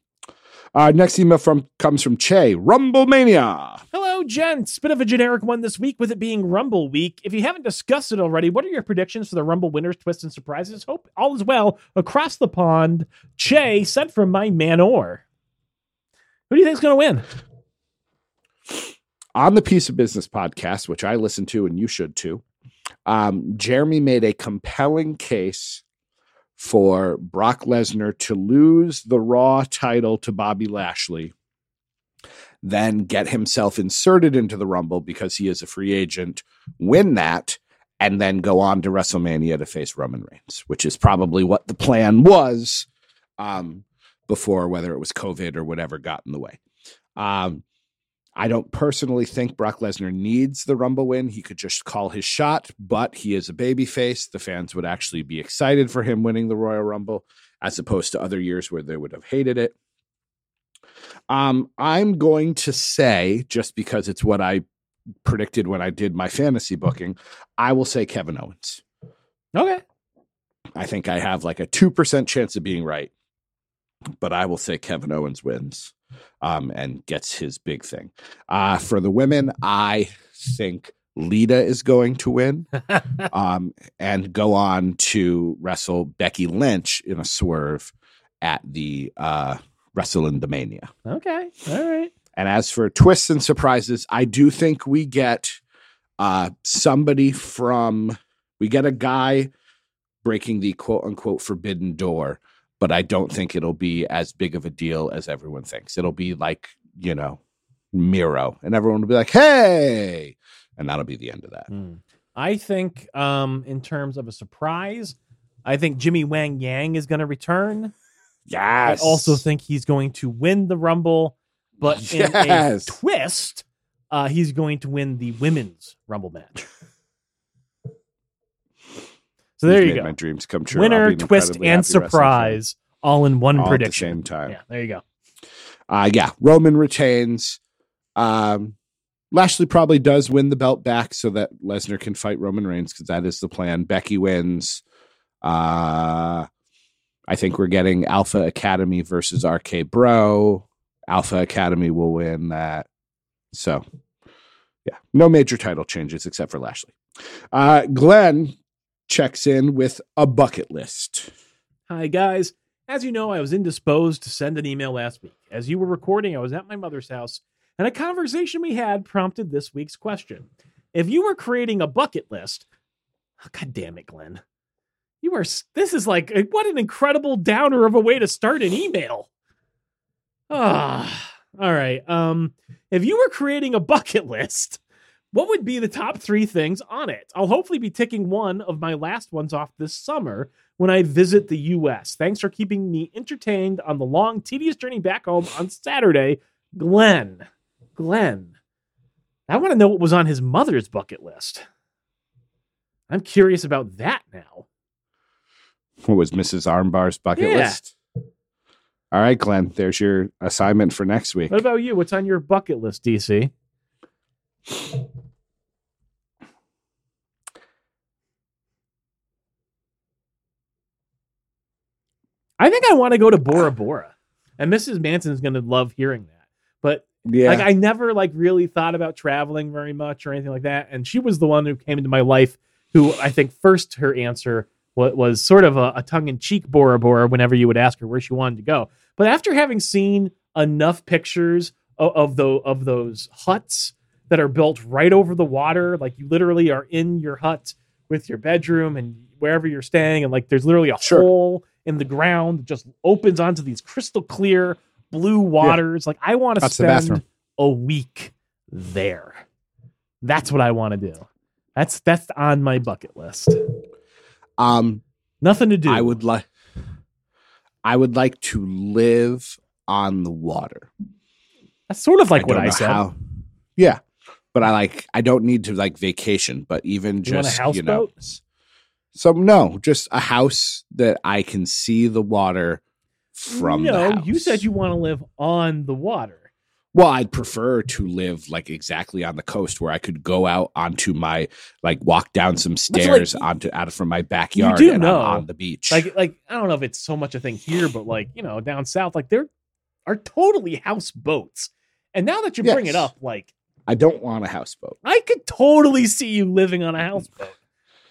Uh, next email from comes from Che Rumble Mania. hello, gents. Bit of a generic one this week, with it being Rumble week. If you haven't discussed it already, what are your predictions for the Rumble winners, twists, and surprises? Hope all is well across the pond. Che sent from my Manor. Who do you think's going to win? on the Piece of Business podcast, which I listen to and you should too, um, Jeremy made a compelling case for Brock Lesnar to lose the Raw title to Bobby Lashley, then get himself inserted into the Rumble because he is a free agent, win that, and then go on to WrestleMania to face Roman Reigns, which is probably what the plan was um, before, whether it was COVID or whatever got in the way. Um, I don't personally think Brock Lesnar needs the Rumble win. He could just call his shot, but he is a babyface. The fans would actually be excited for him winning the Royal Rumble, as opposed to other years where they would have hated it. Um, I'm going to say, just because it's what I predicted when I did my fantasy booking, I will say Kevin Owens. Okay. I think I have like a 2% chance of being right. But I will say Kevin Owens wins um, and gets his big thing. Uh, for the women, I think Lita is going to win um, and go on to wrestle Becky Lynch in a swerve at the uh, Wrestle in Mania. okay. All right. And as for twists and surprises, I do think we get uh, somebody from, we get a guy breaking the quote unquote forbidden door, but I don't think it'll be as big of a deal as everyone thinks. It'll be like, you know, Miro, and everyone will be like, hey, and that'll be the end of that. Hmm. I think, um, in terms of a surprise, I think Jimmy Wang Yang is going to return. Yes. I also think he's going to win the Rumble, but in a twist, uh, he's going to win the women's Rumble match. So there You've you go. My dreams come true. Winner, twist, and happy wrestling fan. surprise all in one All at the prediction. same time. Yeah, there you go. Uh, yeah, Roman retains. Um, Lashley probably does win the belt back so that Lesnar can fight Roman Reigns because that is the plan. Becky wins. Uh, I think we're getting Alpha Academy versus RK Bro. Alpha Academy will win that. So, yeah, no major title changes except for Lashley. Uh, Glenn checks in with a bucket list. Hi, guys. As you know, I was indisposed to send an email last week. As you were recording, I was at my mother's house, and a conversation we had prompted this week's question. If you were creating a bucket list, oh, God damn it, Glenn. You are, this is like, uh, what an incredible downer of a way to start an email. Ah, all right. Um, if you were creating a bucket list, what would be the top three things on it? I'll hopefully be ticking one of my last ones off this summer when I visit the US. Thanks for keeping me entertained on the long, tedious journey back home on Saturday. Glenn. Glenn. I want to know what was on his mother's bucket list. I'm curious about that now. What was Mrs. Armbar's bucket Yeah. list? All right, Glenn, there's your assignment for next week. What about you? What's on your bucket list, DC? I think I want to go to Bora Bora. And Mrs. Manson's going to love hearing that. But Yeah. like I never like really thought about traveling very much or anything like that. And she was the one who came into my life who I think first her answer was, was sort of a, a tongue-in-cheek Bora Bora whenever you would ask her where she wanted to go. But after having seen enough pictures of, of the of those huts that are built right over the water, like you literally are in your hut with your bedroom and wherever you're staying, and like there's literally a Sure. hole in the ground that just opens onto these crystal clear blue waters. Like I want to spend a week there. That's what I want to do. That's that's on my bucket list. um, Nothing to do. I would like, I would like to live on the water. That's sort of like what I said. how- Yeah, but I like. I don't need to like vacation, but even You want a just you know, houseboat? s- no, just a house that I can see the water from. no, you said you want to live on the water. Well, I'd prefer to live like exactly on the coast where I could go out onto my like walk down some like- stairs onto out of from my backyard and know, I'm on the beach. Like like I don't know if it's so much a thing here, but like you know down south, like there are totally houseboats. And now that you bring it up, like I don't want a houseboat. I could totally see you living on a mm-hmm. houseboat.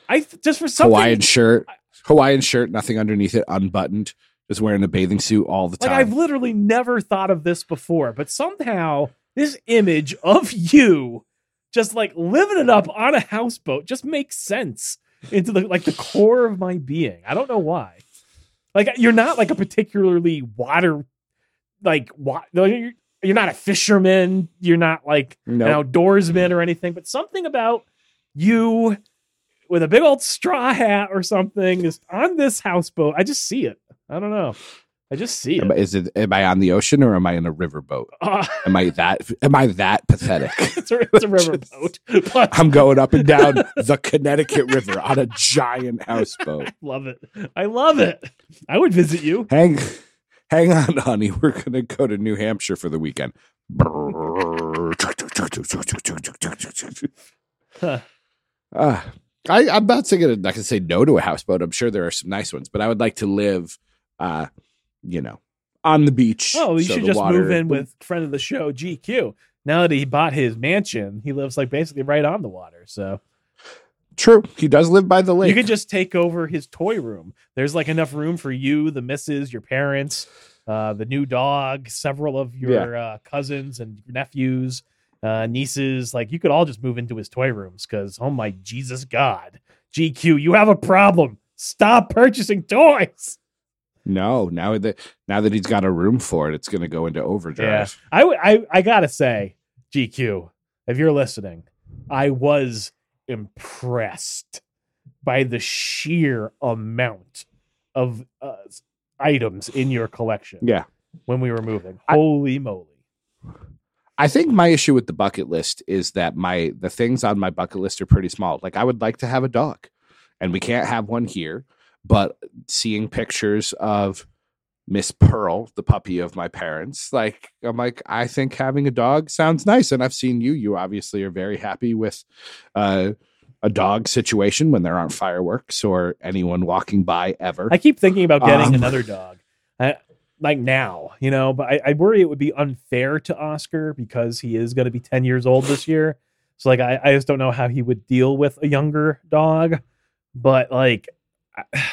I th- just for something Hawaiian shirt, Hawaiian shirt, nothing underneath it, unbuttoned, just wearing a bathing suit all the Like time. I've literally never thought of this before, but somehow this image of you just like living it up on a houseboat just makes sense into the like the core of my being. I don't know why. Like you're not like a particularly water like wa- no, you're, not a fisherman, you're not like Nope. an outdoorsman or anything, but something about you with a big old straw hat or something is on this houseboat. I just see it. I don't know. I just see it. Is it? Am I on the ocean or am I in a riverboat? Uh, Am I that? Am I that pathetic? it's, a, it's a riverboat, I'm going up and down the Connecticut River on a giant houseboat. Love it. I love it. I would visit you. Hang, hang on, honey. We're gonna go to New Hampshire for the weekend. Huh. Ah, I, I'm not saying I'm not gonna say no to a houseboat. I'm sure there are some nice ones, but I would like to live, uh, you know, on the beach. Oh, you so should just water- move in with friend of the show, GQ. Now that he bought his mansion, he lives like basically right on the water. So True, he does live by the lake. you could just take over his toy room. There's like enough room for you, the missus, your parents, uh, the new dog, several of your uh, cousins and nephews, uh, nieces. Like you could all just move into his toy rooms because, oh my Jesus God, GQ, you have a problem. Stop purchasing toys. no, now that now that he's got a room for it, it's going to go into overdrive. I, w- I, I gotta say, GQ, if you're listening, I was impressed by the sheer amount of uh, items in your collection Yeah. when we were moving. I- Holy moly! I think my issue with the bucket list is that my the things on my bucket list are pretty small. Like I would like to have a dog, and we can't have one here. But seeing pictures of Miss Pearl, the puppy of my parents, like I'm like, I think having a dog sounds nice. And I've seen you. You obviously are very happy with uh, a dog situation when there aren't fireworks or anyone walking by ever. I keep thinking about getting Um, another dog, I, like now, you know. But I, I worry it would be unfair to Oscar because he is going to be ten years old this year. So like, I, I just don't know how he would deal with a younger dog. But like, I,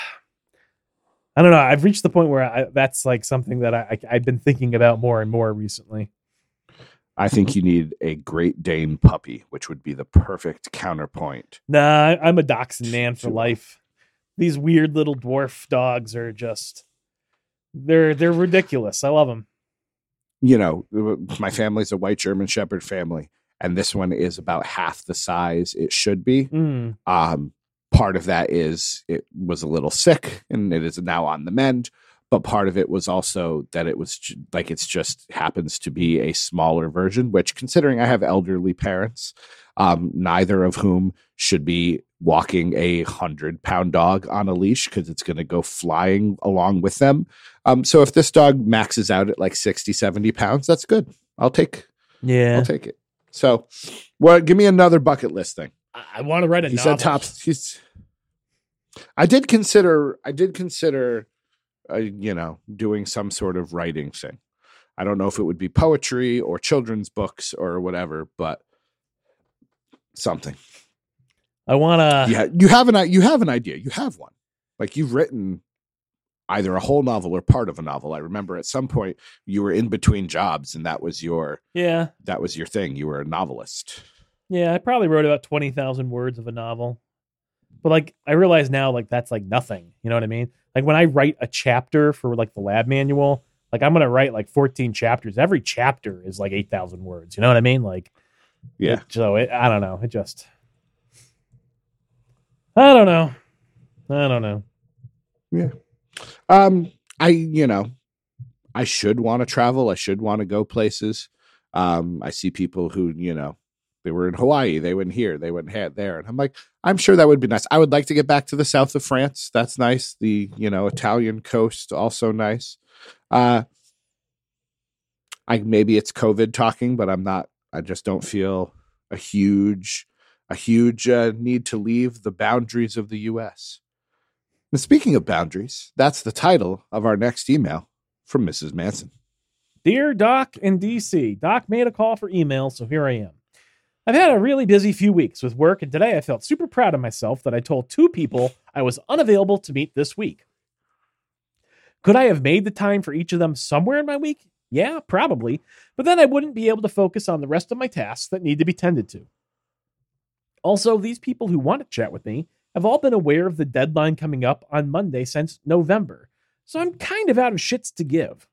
I don't know. I've reached the point where I, that's like something that I, I I've been thinking about more and more recently. I think you need a Great Dane puppy, which would be the perfect counterpoint. Nah, I'm a dachshund man for life. These weird little dwarf dogs are just they're they're ridiculous. I love them. you know, my family's a white German Shepherd family, and this one is about half the size it should be. Mm. Um, part of that is it was a little sick and it is now on the mend, but part of it was also that it was ju- like it's just happens to be a smaller version, which considering I have elderly parents, um, neither of whom should be walking a hundred pound dog on a leash because it's going to go flying along with them. Um, so if this dog maxes out at like 60, 70 pounds, that's good. I'll take, Yeah, I'll take it. So, well, give me another bucket list thing. I, I want to write a He novel. said tops. He's. I did consider. I did consider, uh, you know, doing some sort of writing thing. I don't know if it would be poetry or children's books or whatever, but something. I want to. yeah, you have an you have an idea. You have one. Like you've written either a whole novel or part of a novel. I remember at some point you were in between jobs, and that was your Yeah, that was your thing. You were a novelist. Yeah. I probably wrote about twenty thousand words of a novel, but like I realize now, like that's like nothing. You know what I mean? Like when I write a chapter for like the lab manual, like I'm gonna write like fourteen chapters. Every chapter is like eight thousand words. You know what I mean? Like Yeah. it- so it, I don't know. It just. I don't know. I don't know. Yeah. Um, I you know, I should want to travel. I should want to go places. Um, I see people who you know they were in Hawaii, they went here, they went here, there, and I'm like, I'm sure that would be nice. I would like to get back to the south of France. That's nice. The you know Italian coast also nice. Uh, I maybe it's COVID talking, but I'm not. I just don't feel a huge a huge uh, need to leave the boundaries of the U.S. And speaking of boundaries, that's the title of our next email from Mrs. Manson. Dear Doc in DC, Doc made a call for email, so here I am. I've had a really busy few weeks with work, and today I felt super proud of myself that I told two people I was unavailable to meet this week. Could I have made the time for each of them somewhere in my week? Yeah, probably, but then I wouldn't be able to focus on the rest of my tasks that need to be tended to. Also, these people who want to chat with me have all been aware of the deadline coming up on Monday since November, so I'm kind of out of shits to give.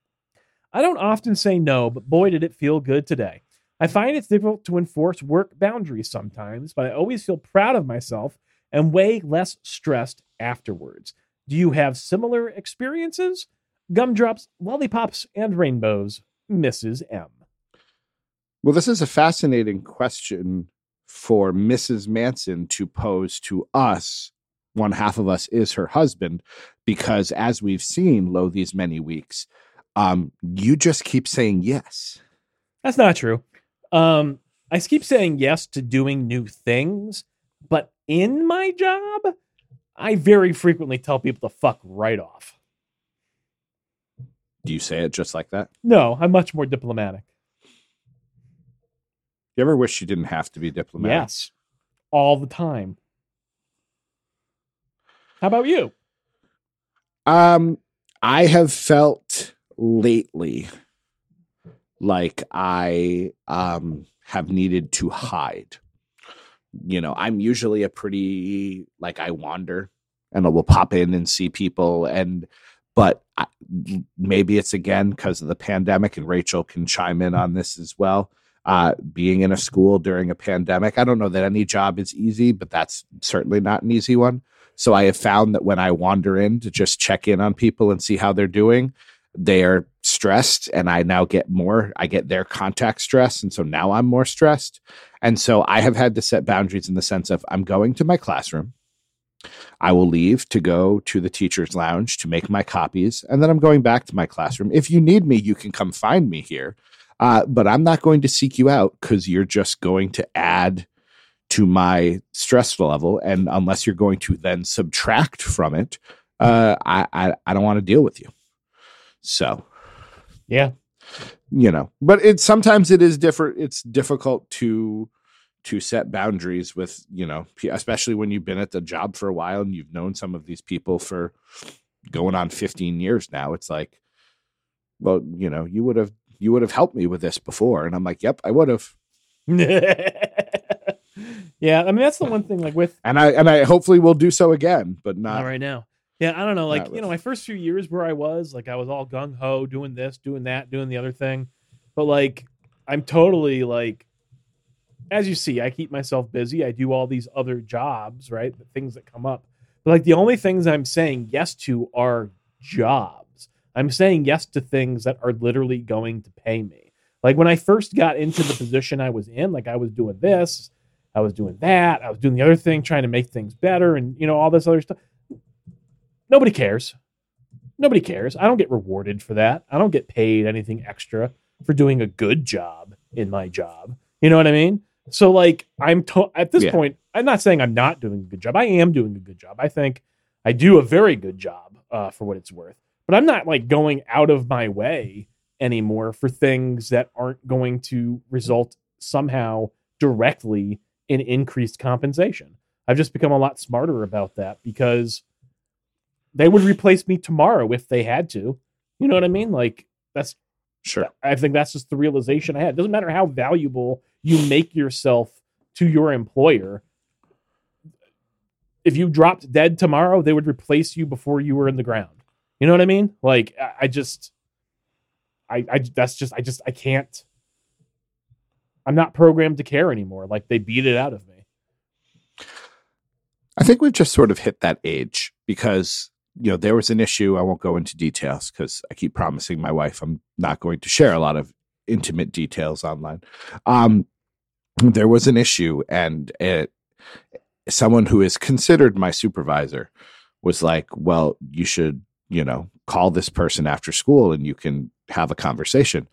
I don't often say no, but boy, did it feel good today. I find it's difficult to enforce work boundaries sometimes, but I always feel proud of myself and way less stressed afterwards. Do you have similar experiences? Gumdrops, lollipops, and rainbows, Mrs. M. Well, this is a fascinating question for Mrs. Manson to pose to us. One half of us is her husband, because as we've seen, lo, these many weeks, um, you just keep saying yes. That's not true. Um, I keep saying yes to doing new things, but in my job, I very frequently tell people to fuck right off. Do you say it just like that? No, I'm much more diplomatic. You ever wish you didn't have to be diplomatic? Yes. All the time. How about you? Um, I have felt lately like I um have needed to hide. You know, I'm usually a pretty like I wander and I will pop in and see people and but I, maybe it's again because of the pandemic and Rachel can chime in on this as well. Uh, being in a school during a pandemic, I don't know that any job is easy, but that's certainly not an easy one. So I have found that when I wander in to just check in on people and see how they're doing, they are stressed and I now get more, I get their contact stress. And so now I'm more stressed. And so I have had to set boundaries in the sense of I'm going to my classroom. I will leave to go to the teacher's lounge to make my copies, and then I'm going back to my classroom. If you need me, you can come find me here. Uh, but I'm not going to seek you out because you're just going to add to my stress level. And unless you're going to then subtract from it, uh, I, I, I don't want to deal with you. So, Yeah. you know, but it sometimes it is different. It's difficult to to set boundaries with you know, especially when you've been at the job for a while and you've known some of these people for going on 15 years now. It's like, well, you know, you would have you would have helped me with this before, and I'm like, yep, I would have. yeah, I mean that's the one thing like with and I and I hopefully will do so again, but not, not right now. Yeah, I don't know. Like you know, my first few years where I was like I was all gung ho doing this, doing that, doing the other thing, but like I'm totally like, as you see, I keep myself busy. I do all these other jobs, right? The things that come up. But like the only things I'm saying yes to are jobs. I'm saying yes to things that are literally going to pay me. Like when I first got into the position I was in, like I was doing this, I was doing that, I was doing the other thing, trying to make things better, and you know all this other stuff. Nobody cares. Nobody cares. I don't get rewarded for that. I don't get paid anything extra for doing a good job in my job. You know what I mean? So like I'm to- at this Yeah. point, I'm not saying I'm not doing a good job. I am doing a good job. I think I do a very good job uh, for what it's worth. But I'm not like going out of my way anymore for things that aren't going to result somehow directly in increased compensation. I've just become a lot smarter about that because they would replace me tomorrow if they had to. You know what I mean? Like that's sure. I think that's just the realization I had. It doesn't matter how valuable you make yourself to your employer. If you dropped dead tomorrow, they would replace you before you were in the ground. You know what I mean? Like I, I just, I, I that's just I just I can't. I'm not programmed to care anymore. Like they beat it out of me. I think we've just sort of hit that age because you know there was an issue. I won't go into details because I keep promising my wife I'm not going to share a lot of intimate details online. Um, there was an issue, and it, someone who is considered my supervisor was like, "Well, you should, you know, call this person after school, and you can have a conversation."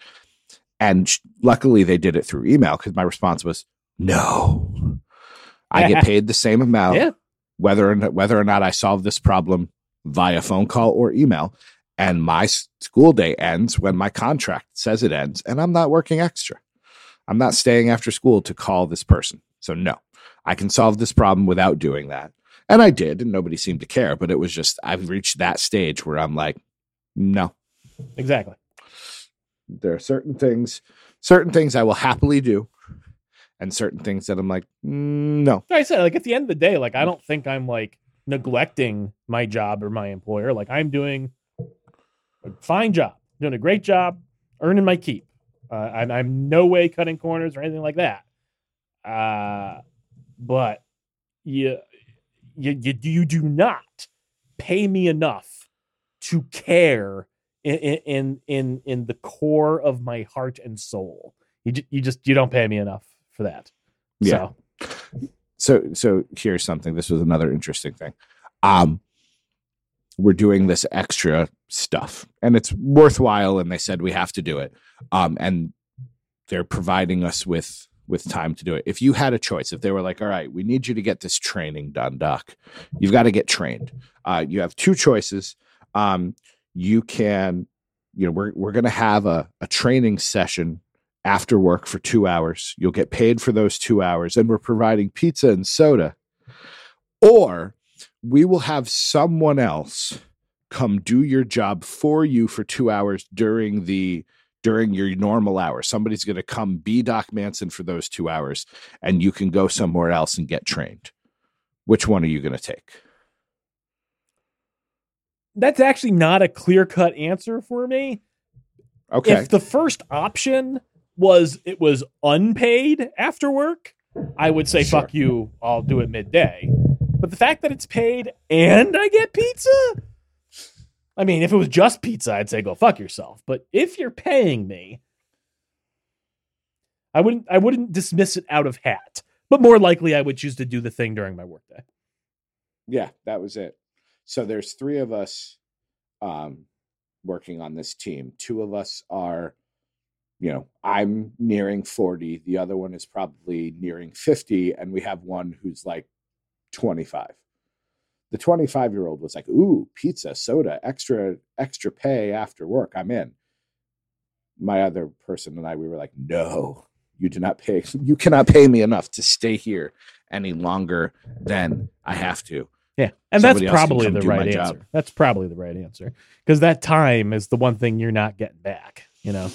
And sh- luckily, they did it through email because my response was, "No." I get paid the same amount Yeah. whether or not, whether or not I solve this problem via phone call or email. And my school day ends when my contract says it ends, and I'm not working extra. I'm not staying after school to call this person. So, no, I can solve this problem without doing that. And I did, and nobody seemed to care. But it was just, I've reached that stage where I'm like, no, Exactly. there are certain things, certain things I will happily do, and certain things that I'm like, mm, no. Like I said, like at the end of the day, like I don't think I'm like neglecting my job or my employer. Like I'm doing a fine job, doing a great job, earning my keep. Uh, I'm, I'm no way cutting corners or anything like that. Uh, but you, you, you, you do not pay me enough to care in, in, in, in the core of my heart and soul. You, you just, you don't pay me enough for that. Yeah. So, so so here's something this was another interesting thing um we're doing this extra stuff and it's worthwhile and they said we have to do it um and they're providing us with with time to do it. If you had a choice, if they were like, all right, we need you to get this training done, Doc, you've got to get trained. Uh, you have two choices. Um, you can, you know, we're, we're going to have a, a training session after work for two hours. You'll get paid for those two hours, and we're providing pizza and soda. Or we will have someone else come do your job for you for two hours during the during your normal hours. Somebody's going to come be Doc Manson for those two hours, and you can go somewhere else and get trained. Which one are you going to take? That's actually not a clear cut answer for me. Okay. If the first option was it was unpaid after work, I would say Sure. fuck you, I'll do it midday. But the fact that it's paid and I get pizza, I mean, if it was just pizza, I'd say go fuck yourself. But if you're paying me, I wouldn't I wouldn't dismiss it out of hat. But more likely I would choose to do the thing during my workday. Yeah, that was it. So there's three of us um, working on this team. Two of us are, you know, I'm nearing 40. The other one is probably nearing 50. And we have one who's like 25. The 25 year old was like, ooh, pizza, soda, extra, extra pay after work. I'm in. My other person and I, we were like, no, you do not pay. You cannot pay me enough to stay here any longer than I have to. Yeah. And Somebody that's probably the right job. answer. That's probably the right answer. Because that time is the one thing you're not getting back, you know?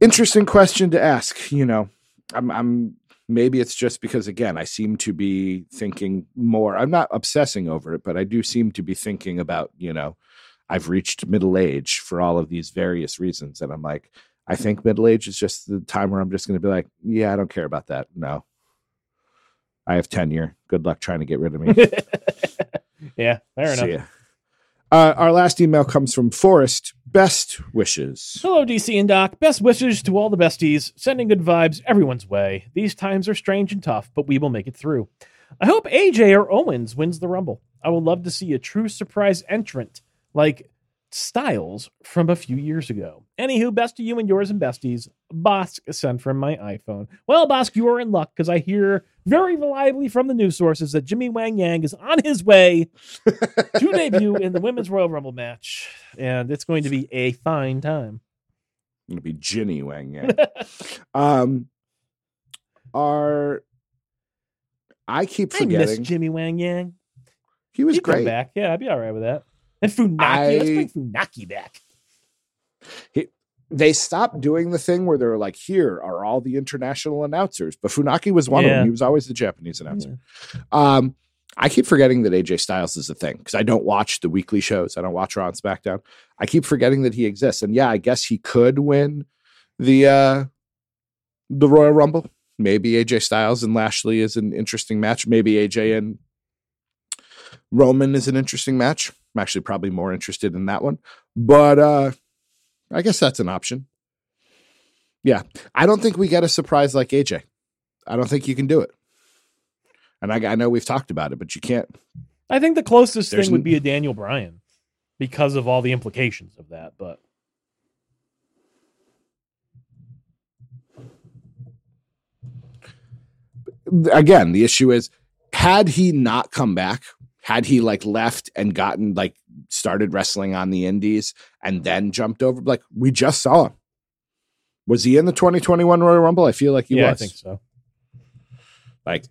Interesting question to ask you know. I'm i'm maybe it's just because again i seem to be thinking more. I'm not obsessing over it but i do seem to be thinking about you know i've reached middle age for all of these various reasons and i'm like i think middle age is just the time where i'm just going to be like yeah i don't care about that no. I have tenure. Good luck trying to get rid of me. Yeah, fair enough. Ya. Uh, our last email comes from Forrest. Best wishes. Hello, DC and Doc. Best wishes to all the besties. Sending good vibes everyone's way. These times are strange and tough, but we will make it through. I hope AJ or Owens wins the Rumble. I would love to see a true surprise entrant like Styles from a few years ago. Anywho, best to you and yours and besties. Bosk sent from my iPhone. Well, Bosk, you are in luck because I hear very reliably from the news sources that Jimmy Wang Yang is on his way to debut in the Women's Royal Rumble match, and it's going to be a fine time. It'll be Ginny Wang Yang. um, are I keep I miss forgetting Jimmy Wang Yang. he was He'd great. back. Yeah, I'd be all right with that. And Funaki. I- Let's bring Funaki back. They stopped doing the thing where they're like, "Here are all the international announcers," but Funaki was one of them. He was always the Japanese announcer. Um, I keep forgetting that AJ Styles is a thing because I don't watch the weekly shows. I don't watch Raw and SmackDown. I keep forgetting that he exists. And yeah, I guess he could win the uh the Royal Rumble. Maybe AJ Styles and Lashley is an interesting match. Maybe AJ and Roman is an interesting match. I'm actually probably more interested in that one. But uh I guess that's an option. Yeah. I don't think we get a surprise like AJ. I don't think you can do it. And I, I know we've talked about it, but you can't. I think the closest There's thing would be a Daniel Bryan because of all the implications of that. But Again, the issue is had he not come back, had he like left and gotten like started wrestling on the indies and then jumped over, like we just saw him. Was he in the 2021 Royal Rumble? I feel like he yeah, was. I think so. Like,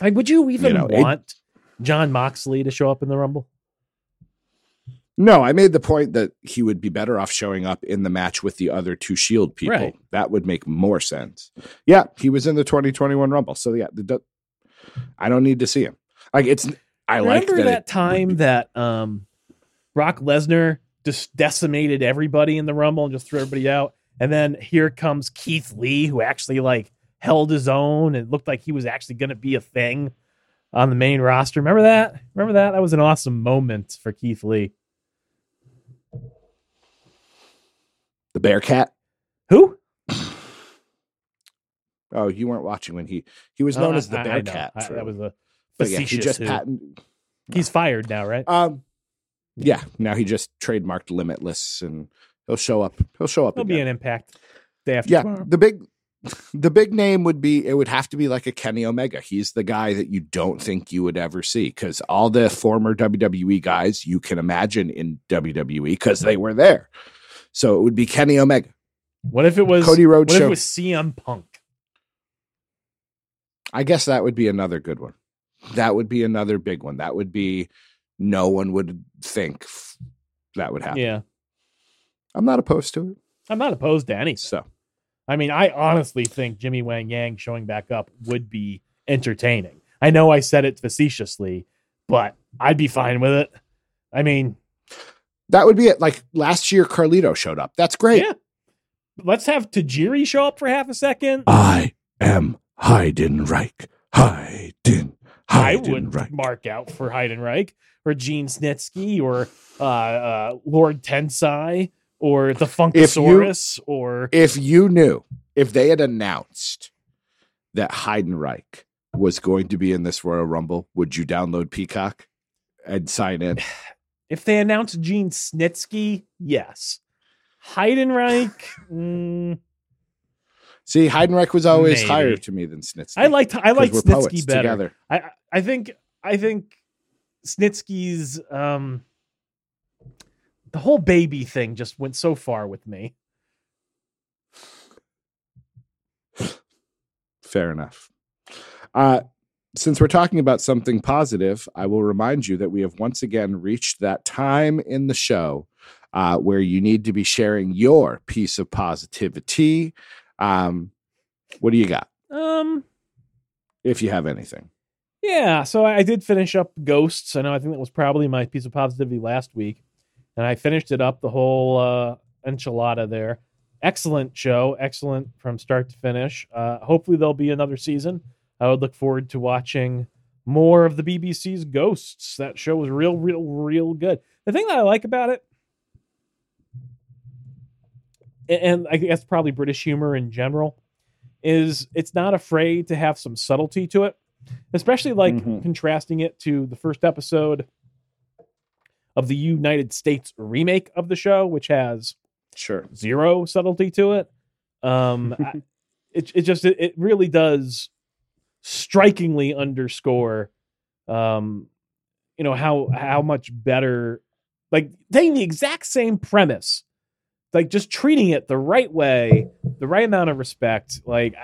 Like, would you even know, it- want Jon Moxley to show up in the Rumble? no, I made the point that he would be better off showing up in the match with the other two Shield people. Right. That would make more sense. Yeah, he was in the 2021 Rumble. So yeah, the, the- I don't need to see him. Like it's I like Remember that, that, time be- that um, Brock Lesnar just decimated everybody in the Rumble and just threw everybody out? And then here comes Keith Lee, who actually like held his own and looked like he was actually going to be a thing on the main roster. Remember that? Remember that? That was an awesome moment for Keith Lee. the Bearcat. Who? Oh, you weren't watching when he he was known Oh, as the. Bearcat. That was a but yeah, he just who. patent. He's fired now, right? Um, yeah. Now he just trademarked Limitless, and He'll show up. He'll show up. He'll again. be an impact day after yeah, tomorrow. the big the big name would be it would have to be like a Kenny Omega. He's the guy that you don't think you would ever see because all the former WWE guys you can imagine in WWE because they were there. So it would be Kenny Omega, What if it was Cody Rhodes What if it was CM Punk? I guess that would be another good one. That would be another big one. That would be no one would think that would happen. Yeah, I'm not opposed to it. I'm not opposed to anything. So I mean, I honestly think Jimmy Wang Yang showing back up would be entertaining. I know I said it facetiously, but I'd be fine with it. I mean, that would be it. Like last year, Carlito showed up. That's great. Yeah. let's have Tajiri show up for half a second. I am Heidenreich. Heiden. I would mark out for Heidenreich or Gene Snitsky or uh, uh, Lord Tensai or the Funkasaurus or If you knew, if they had announced that Heidenreich was going to be in this Royal Rumble, would you download Peacock and sign in? if they announced Gene Snitsky, yes. Heidenreich, mm, See, Heidenreich was always Maybe. higher to me than Snitsky. I liked I liked Snitsky better. together. I I- I think I think Snitsky's um the whole baby thing just went so far with me. Fair enough. Uh, since we're talking about something positive, I will remind you that we have once again reached that time in the show uh, where you need to be sharing your piece of positivity. Um, what do you got, Um if you have anything? Yeah, so I did finish up Ghosts. I know I think that was probably my piece of positivity last week, and I finished it up the whole uh, enchilada there. Excellent show, excellent from start to finish. Uh, hopefully there'll be another season. I would look forward to watching more of the BBC's Ghosts. That show was real, real, real good. The thing that I like about it, and I guess probably British humor in general, is it's not afraid to have some subtlety to it especially like Mhm. contrasting it to the first episode of the United States remake of the show, which has Sure. zero subtlety to it. Um, I- it it just it, it really does strikingly underscore, um, you know how how much better, like taking the exact same premise, like just treating it the right way, the right amount of respect, like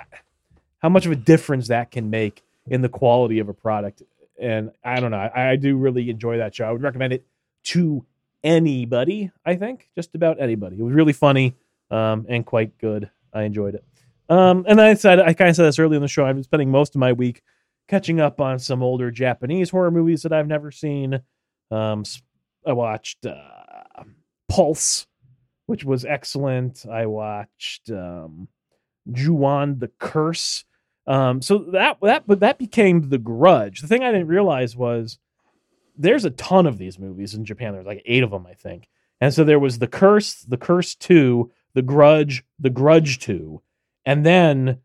how much of a difference that can make in the quality of a product. And I don't know, I, I do really enjoy that show. I would recommend it to anybody. I think just about anybody. It was really funny um, and quite good. I enjoyed it. Um, and I said I kind of said this early in the show. I've been spending most of my week catching up on some older Japanese horror movies that I've never seen. Um, I watched uh, Pulse, which was excellent. I watched um, Ju-on the Curse. Um, so that that but that became the Grudge. The thing I didn't realize was there's a ton of these movies in Japan. There's like eight of them, I think. And so there was the Curse, the Curse Two, the Grudge, the Grudge Two, and then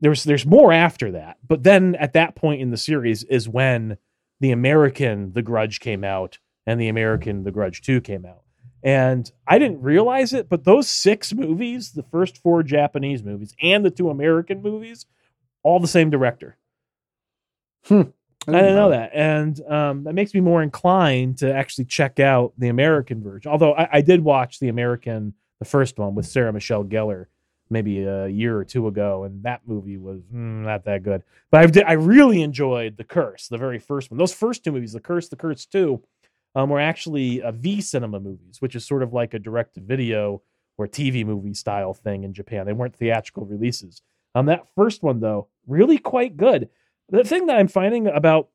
there's there's more after that. But then at that point in the series is when the American The Grudge came out and the American The Grudge Two came out. And I didn't realize it, but those six movies, the first four Japanese movies and the two American movies, all the same director. I didn't know that, and um, that makes me more inclined to actually check out the American version. Although I, I did watch the American, the first one with Sarah Michelle Gellar, maybe a year or two ago, and that movie was mm, not that good. But I did, I really enjoyed The Curse, the very first one. Those first two movies, The Curse, The Curse Two, um, were actually uh, V Cinema movies, which is sort of like a direct to video or TV movie style thing in Japan. They weren't theatrical releases. Um, that first one though, really quite good. The thing that I'm finding about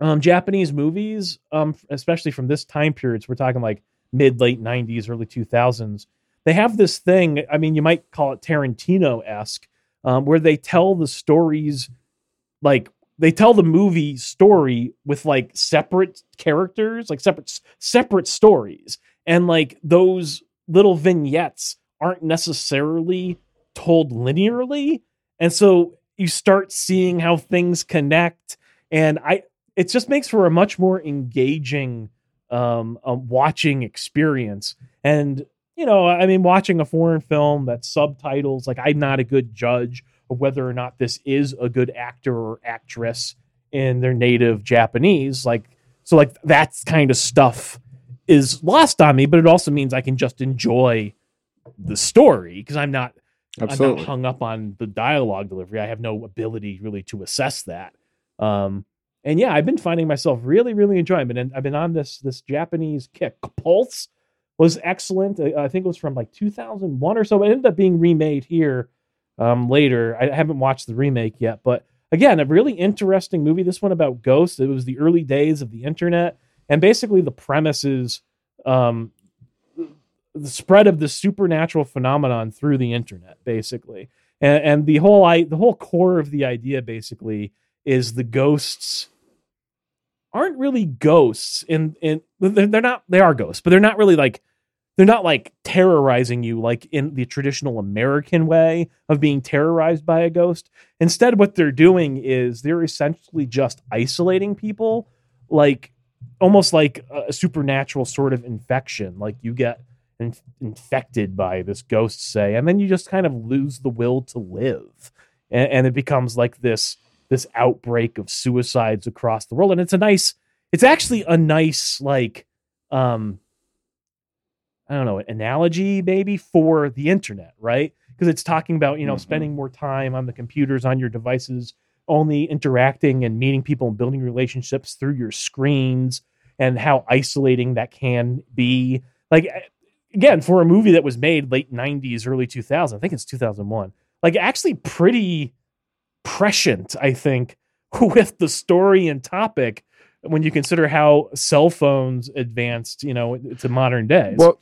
um, Japanese movies, um, especially from this time period, so we're talking like mid late '90s, early 2000s. They have this thing. I mean, you might call it Tarantino esque, um, where they tell the stories like they tell the movie story with like separate characters, like separate separate stories, and like those little vignettes aren't necessarily told linearly, and so you start seeing how things connect, and I it just makes for a much more engaging um, watching experience. And you know, I mean, watching a foreign film that's subtitles, like I'm not a good judge whether or not this is a good actor or actress in their native Japanese. Like, so like that kind of stuff is lost on me, but it also means I can just enjoy the story because I'm not I'm Absolutely. not hung up on the dialogue delivery. I have no ability really to assess that. Um, and yeah, I've been finding myself really, really enjoying it. And I've been on this this Japanese kick. Pulse was excellent. I, I think it was from like 2001 or so. It ended up being remade here um, later. I haven't watched the remake yet, but again, a really interesting movie. This one about ghosts. It was the early days of the internet, and basically the premise is um, the spread of the supernatural phenomenon through the internet, basically. And, and the whole I, the whole core of the idea, basically, is the ghosts aren't really ghosts. In in they're they're not they are ghosts, but they're not really like they're not like terrorizing you like in the traditional American way of being terrorized by a ghost. Instead, what they're doing is they're essentially just isolating people, like almost like a supernatural sort of infection. Like you get in- infected by this ghost, say, and then you just kind of lose the will to live, and, and it becomes like this this outbreak of suicides across the world. And it's a nice, it's actually a nice like, um, I don't know, analogy maybe for the internet, right? Because it's talking about you know Mhm. spending more time on the computers on your devices only interacting and meeting people and building relationships through your screens and how isolating that can be. Like again, for a movie that was made late 90s, early 2000, I think it's 2001. Like actually pretty prescient, I think, with the story and topic when you consider how cell phones advanced, you know, to modern days. Well,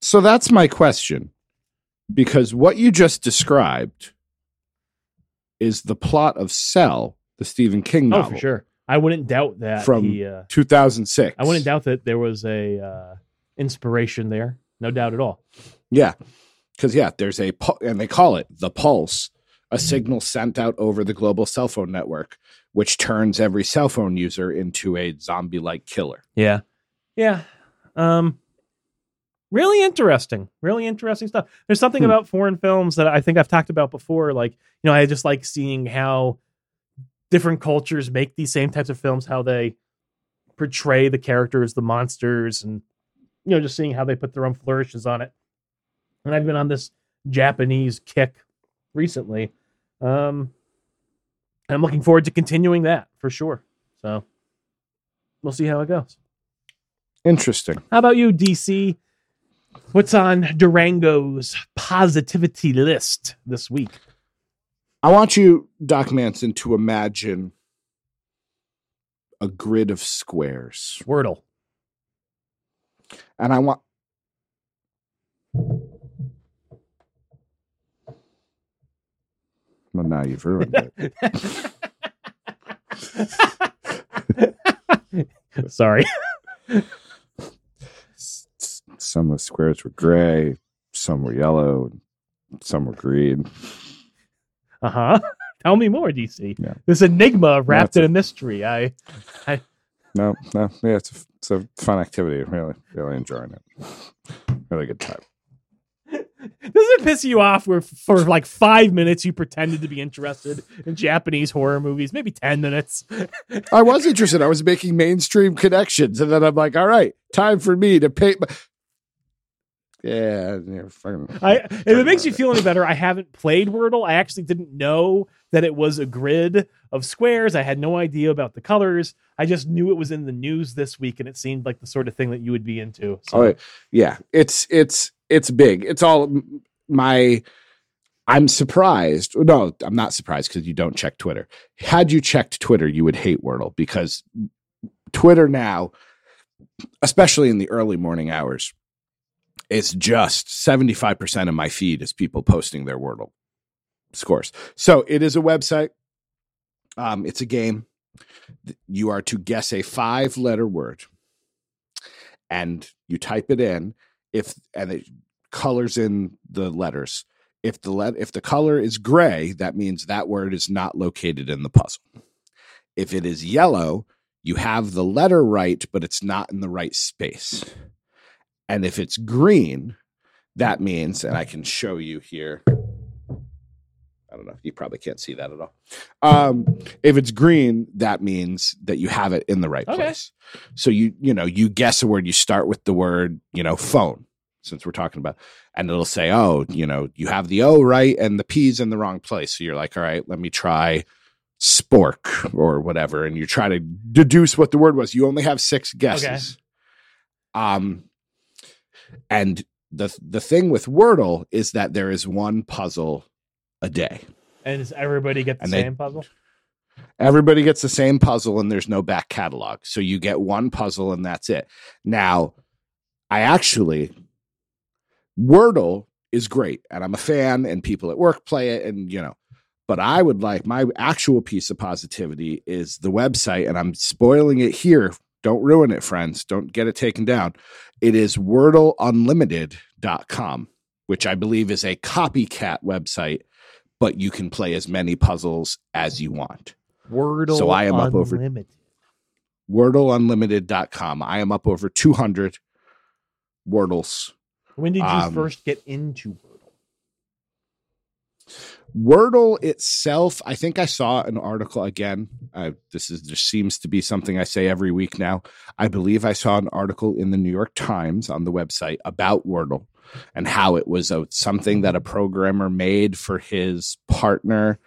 so that's my question. Because what you just described is the plot of Cell, the Stephen King novel. oh, for sure. I wouldn't doubt that From- he, uh, 2006. I wouldn't doubt that there was a uh, inspiration there. No doubt at all. Yeah. Because, yeah, there's a, pu- and they call it the pulse, a signal sent out over the global cell phone network, which turns every cell phone user into a zombie like killer. Yeah. Yeah. Um really interesting. Really interesting stuff. There's something Hmm. about foreign films that I think I've talked about before like, you know, I just like seeing how different cultures make these same types of films how they portray the characters, the monsters and you know, just seeing how they put their own flourishes on it. And I've been on this Japanese kick recently. Um I'm looking forward to continuing that for sure. So we'll see how it goes. Interesting. How about you, DC? What's on Durango's positivity list this week? I want you, Doc Manson, to imagine a grid of squares. Wordle. And I want. Well, now you've ruined it. Sorry. S- s- Some of the squares were gray, some were yellow, some were green. Uh huh. Tell me more, DC. Yeah. This enigma wrapped That's in a- a mystery. I No, no, yeah, it's a, it's a fun activity. Really, really enjoying it. Really good time. doesn't it piss you off where for like five minutes you pretended to be interested in Japanese horror movies, maybe ten minutes. I was interested. I was making mainstream connections, and then I'm like, all right, time for me to pay. Yeah fucking. I if it makes you feel any better, I haven't played Wordle. I actually didn't know that it was a grid of squares. I had no idea about the colors. I just knew it was in the news this week, and it seemed like the sort of thing that you would be into. So Oh, yeah, it's it's it's big. It's all my. I'm surprised. No, I'm not surprised because you don't check Twitter. Had you checked Twitter, you would hate Wordle because Twitter now, especially in the early morning hours, is just 75% of my feed is people posting their Wordle scores. So it is a website. Um, it's a game. You are to guess a five letter word and you type it in if and it colors in the letters if the let if the color is gray that means that word is not located in the puzzle if it is yellow you have the letter right but it's not in the right space and if it's green that means, and I can show you here. I don't know. You probably can't see that at all. Um, if it's green, that means that you have it in the right Okay. place. So you you know you guess a word. You start with the word you know phone, since we're talking about, and it'll say, oh, you know, you have the O right and the P's in the wrong place. So you're like, all right, let me try spork or whatever, and you try to deduce what the word was. You only have six guesses. Um, and the the thing with Wordle is that there is one puzzle a day. And does everybody get the And they- same puzzle? Everybody gets the same puzzle and there's no back catalog. So you get one puzzle and that's it. Now, I actually Wordle is great and I'm a fan and people at work play it and you know, but I would like my actual piece of positivity is the website and I'm spoiling it here. Don't ruin it, friends. Don't get it taken down. It is wordleunlimited.com, which I believe is a copycat website, but you can play as many puzzles as you want. Wordle. So I am up over- Unlimited. wordleunlimited.com. I am up over 200 Wordles. When did you Um, first get into Wordle? Wordle itself, I think I saw an article again. This is just seems to be something I say every week now. I believe I saw an article in the New York Times on the website about Wordle and how it was a, something that a programmer made for his partner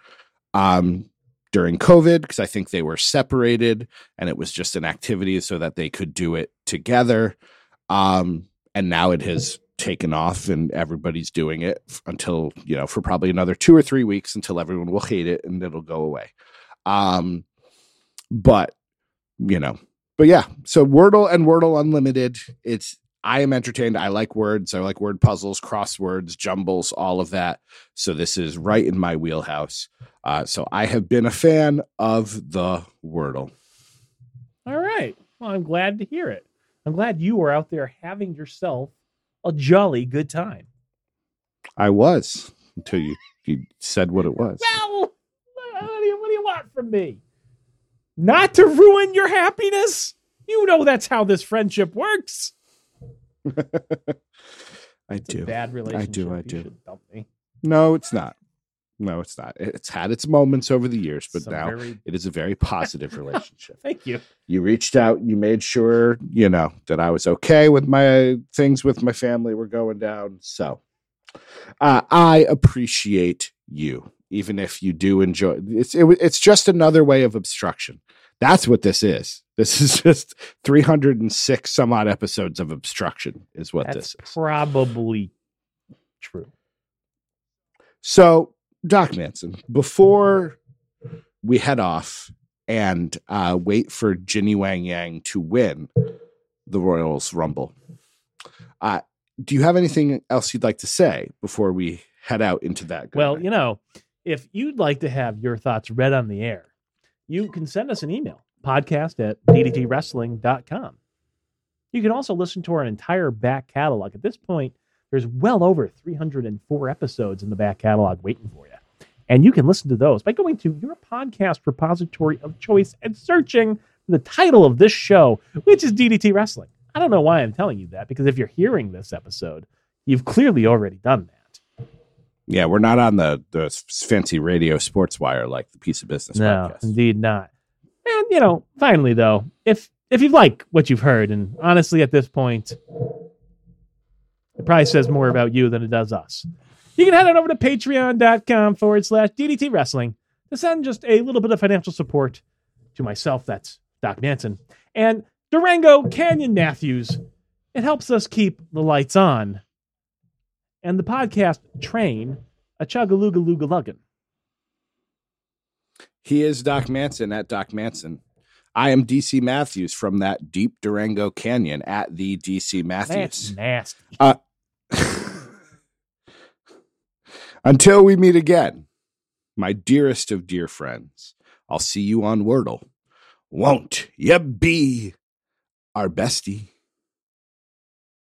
um, during COVID because I think they were separated and it was just an activity so that they could do it together. Um, and now it has taken off and everybody's doing it until you know for probably another two or three weeks until everyone will hate it and it'll go away. Um but you know but yeah so wordle and wordle unlimited it's i am entertained. I like words. I like word puzzles crosswords jumbles all of that. So this is right in my wheelhouse. Uh so i have been a fan of the wordle. All right. Well, I'm glad to hear it. I'm glad you were out there having yourself a jolly good time. i was until you you said what it was Well, uh, what do you, what do you want from me? Not to ruin your happiness? You know that's how this friendship works. i It's do bad relationship. I do, I You do. should dump me. No, it's not. No, it's not. It's had its moments over the years, but Some now very- it is a very positive relationship. thank you. You reached out, you made sure, you know, that I was okay with my things with my family were going down. So uh, I appreciate you, even if you do enjoy it's it, it's just another way of obstruction. That's what this is. This is just 306 some odd episodes of obstruction, is what That's this is. probably true. So, Doc Manson, before we head off and uh, wait for Jinny Wang Yang to win the Royals Rumble, uh, do you have anything else you'd like to say before we head out into that? Well, night? you know, if you'd like to have your thoughts read on the air, you can send us an email podcast at ddtwrestling.com. You can also listen to our entire back catalog. At this point, there's well over 304 episodes in the back catalog waiting for you. And you can listen to those by going to your podcast repository of choice and searching for the title of this show, which is DDT Wrestling. I don't know why I'm telling you that, because if you're hearing this episode, you've clearly already done that. yeah, we're not on the the fancy radio sports wire like the piece of business No, podcast. indeed not. And you know, finally though, if if you like what you've heard, and honestly at this point, it probably says more about you than it does us. You can head on over to patreon.com forward slash DDT wrestling to send just a little bit of financial support to myself, that's Doc Manson, and Durango Canyon Matthews. It helps us keep the lights on and the podcast train a chugga looga luggin. He is Doc Manson at Doc Manson. I am DC Matthews from that deep Durango Canyon at the DC Matthews. That's nasty. Uh, Until we meet again, my dearest of dear friends, I'll see you on Wordle. Won't you be our bestie?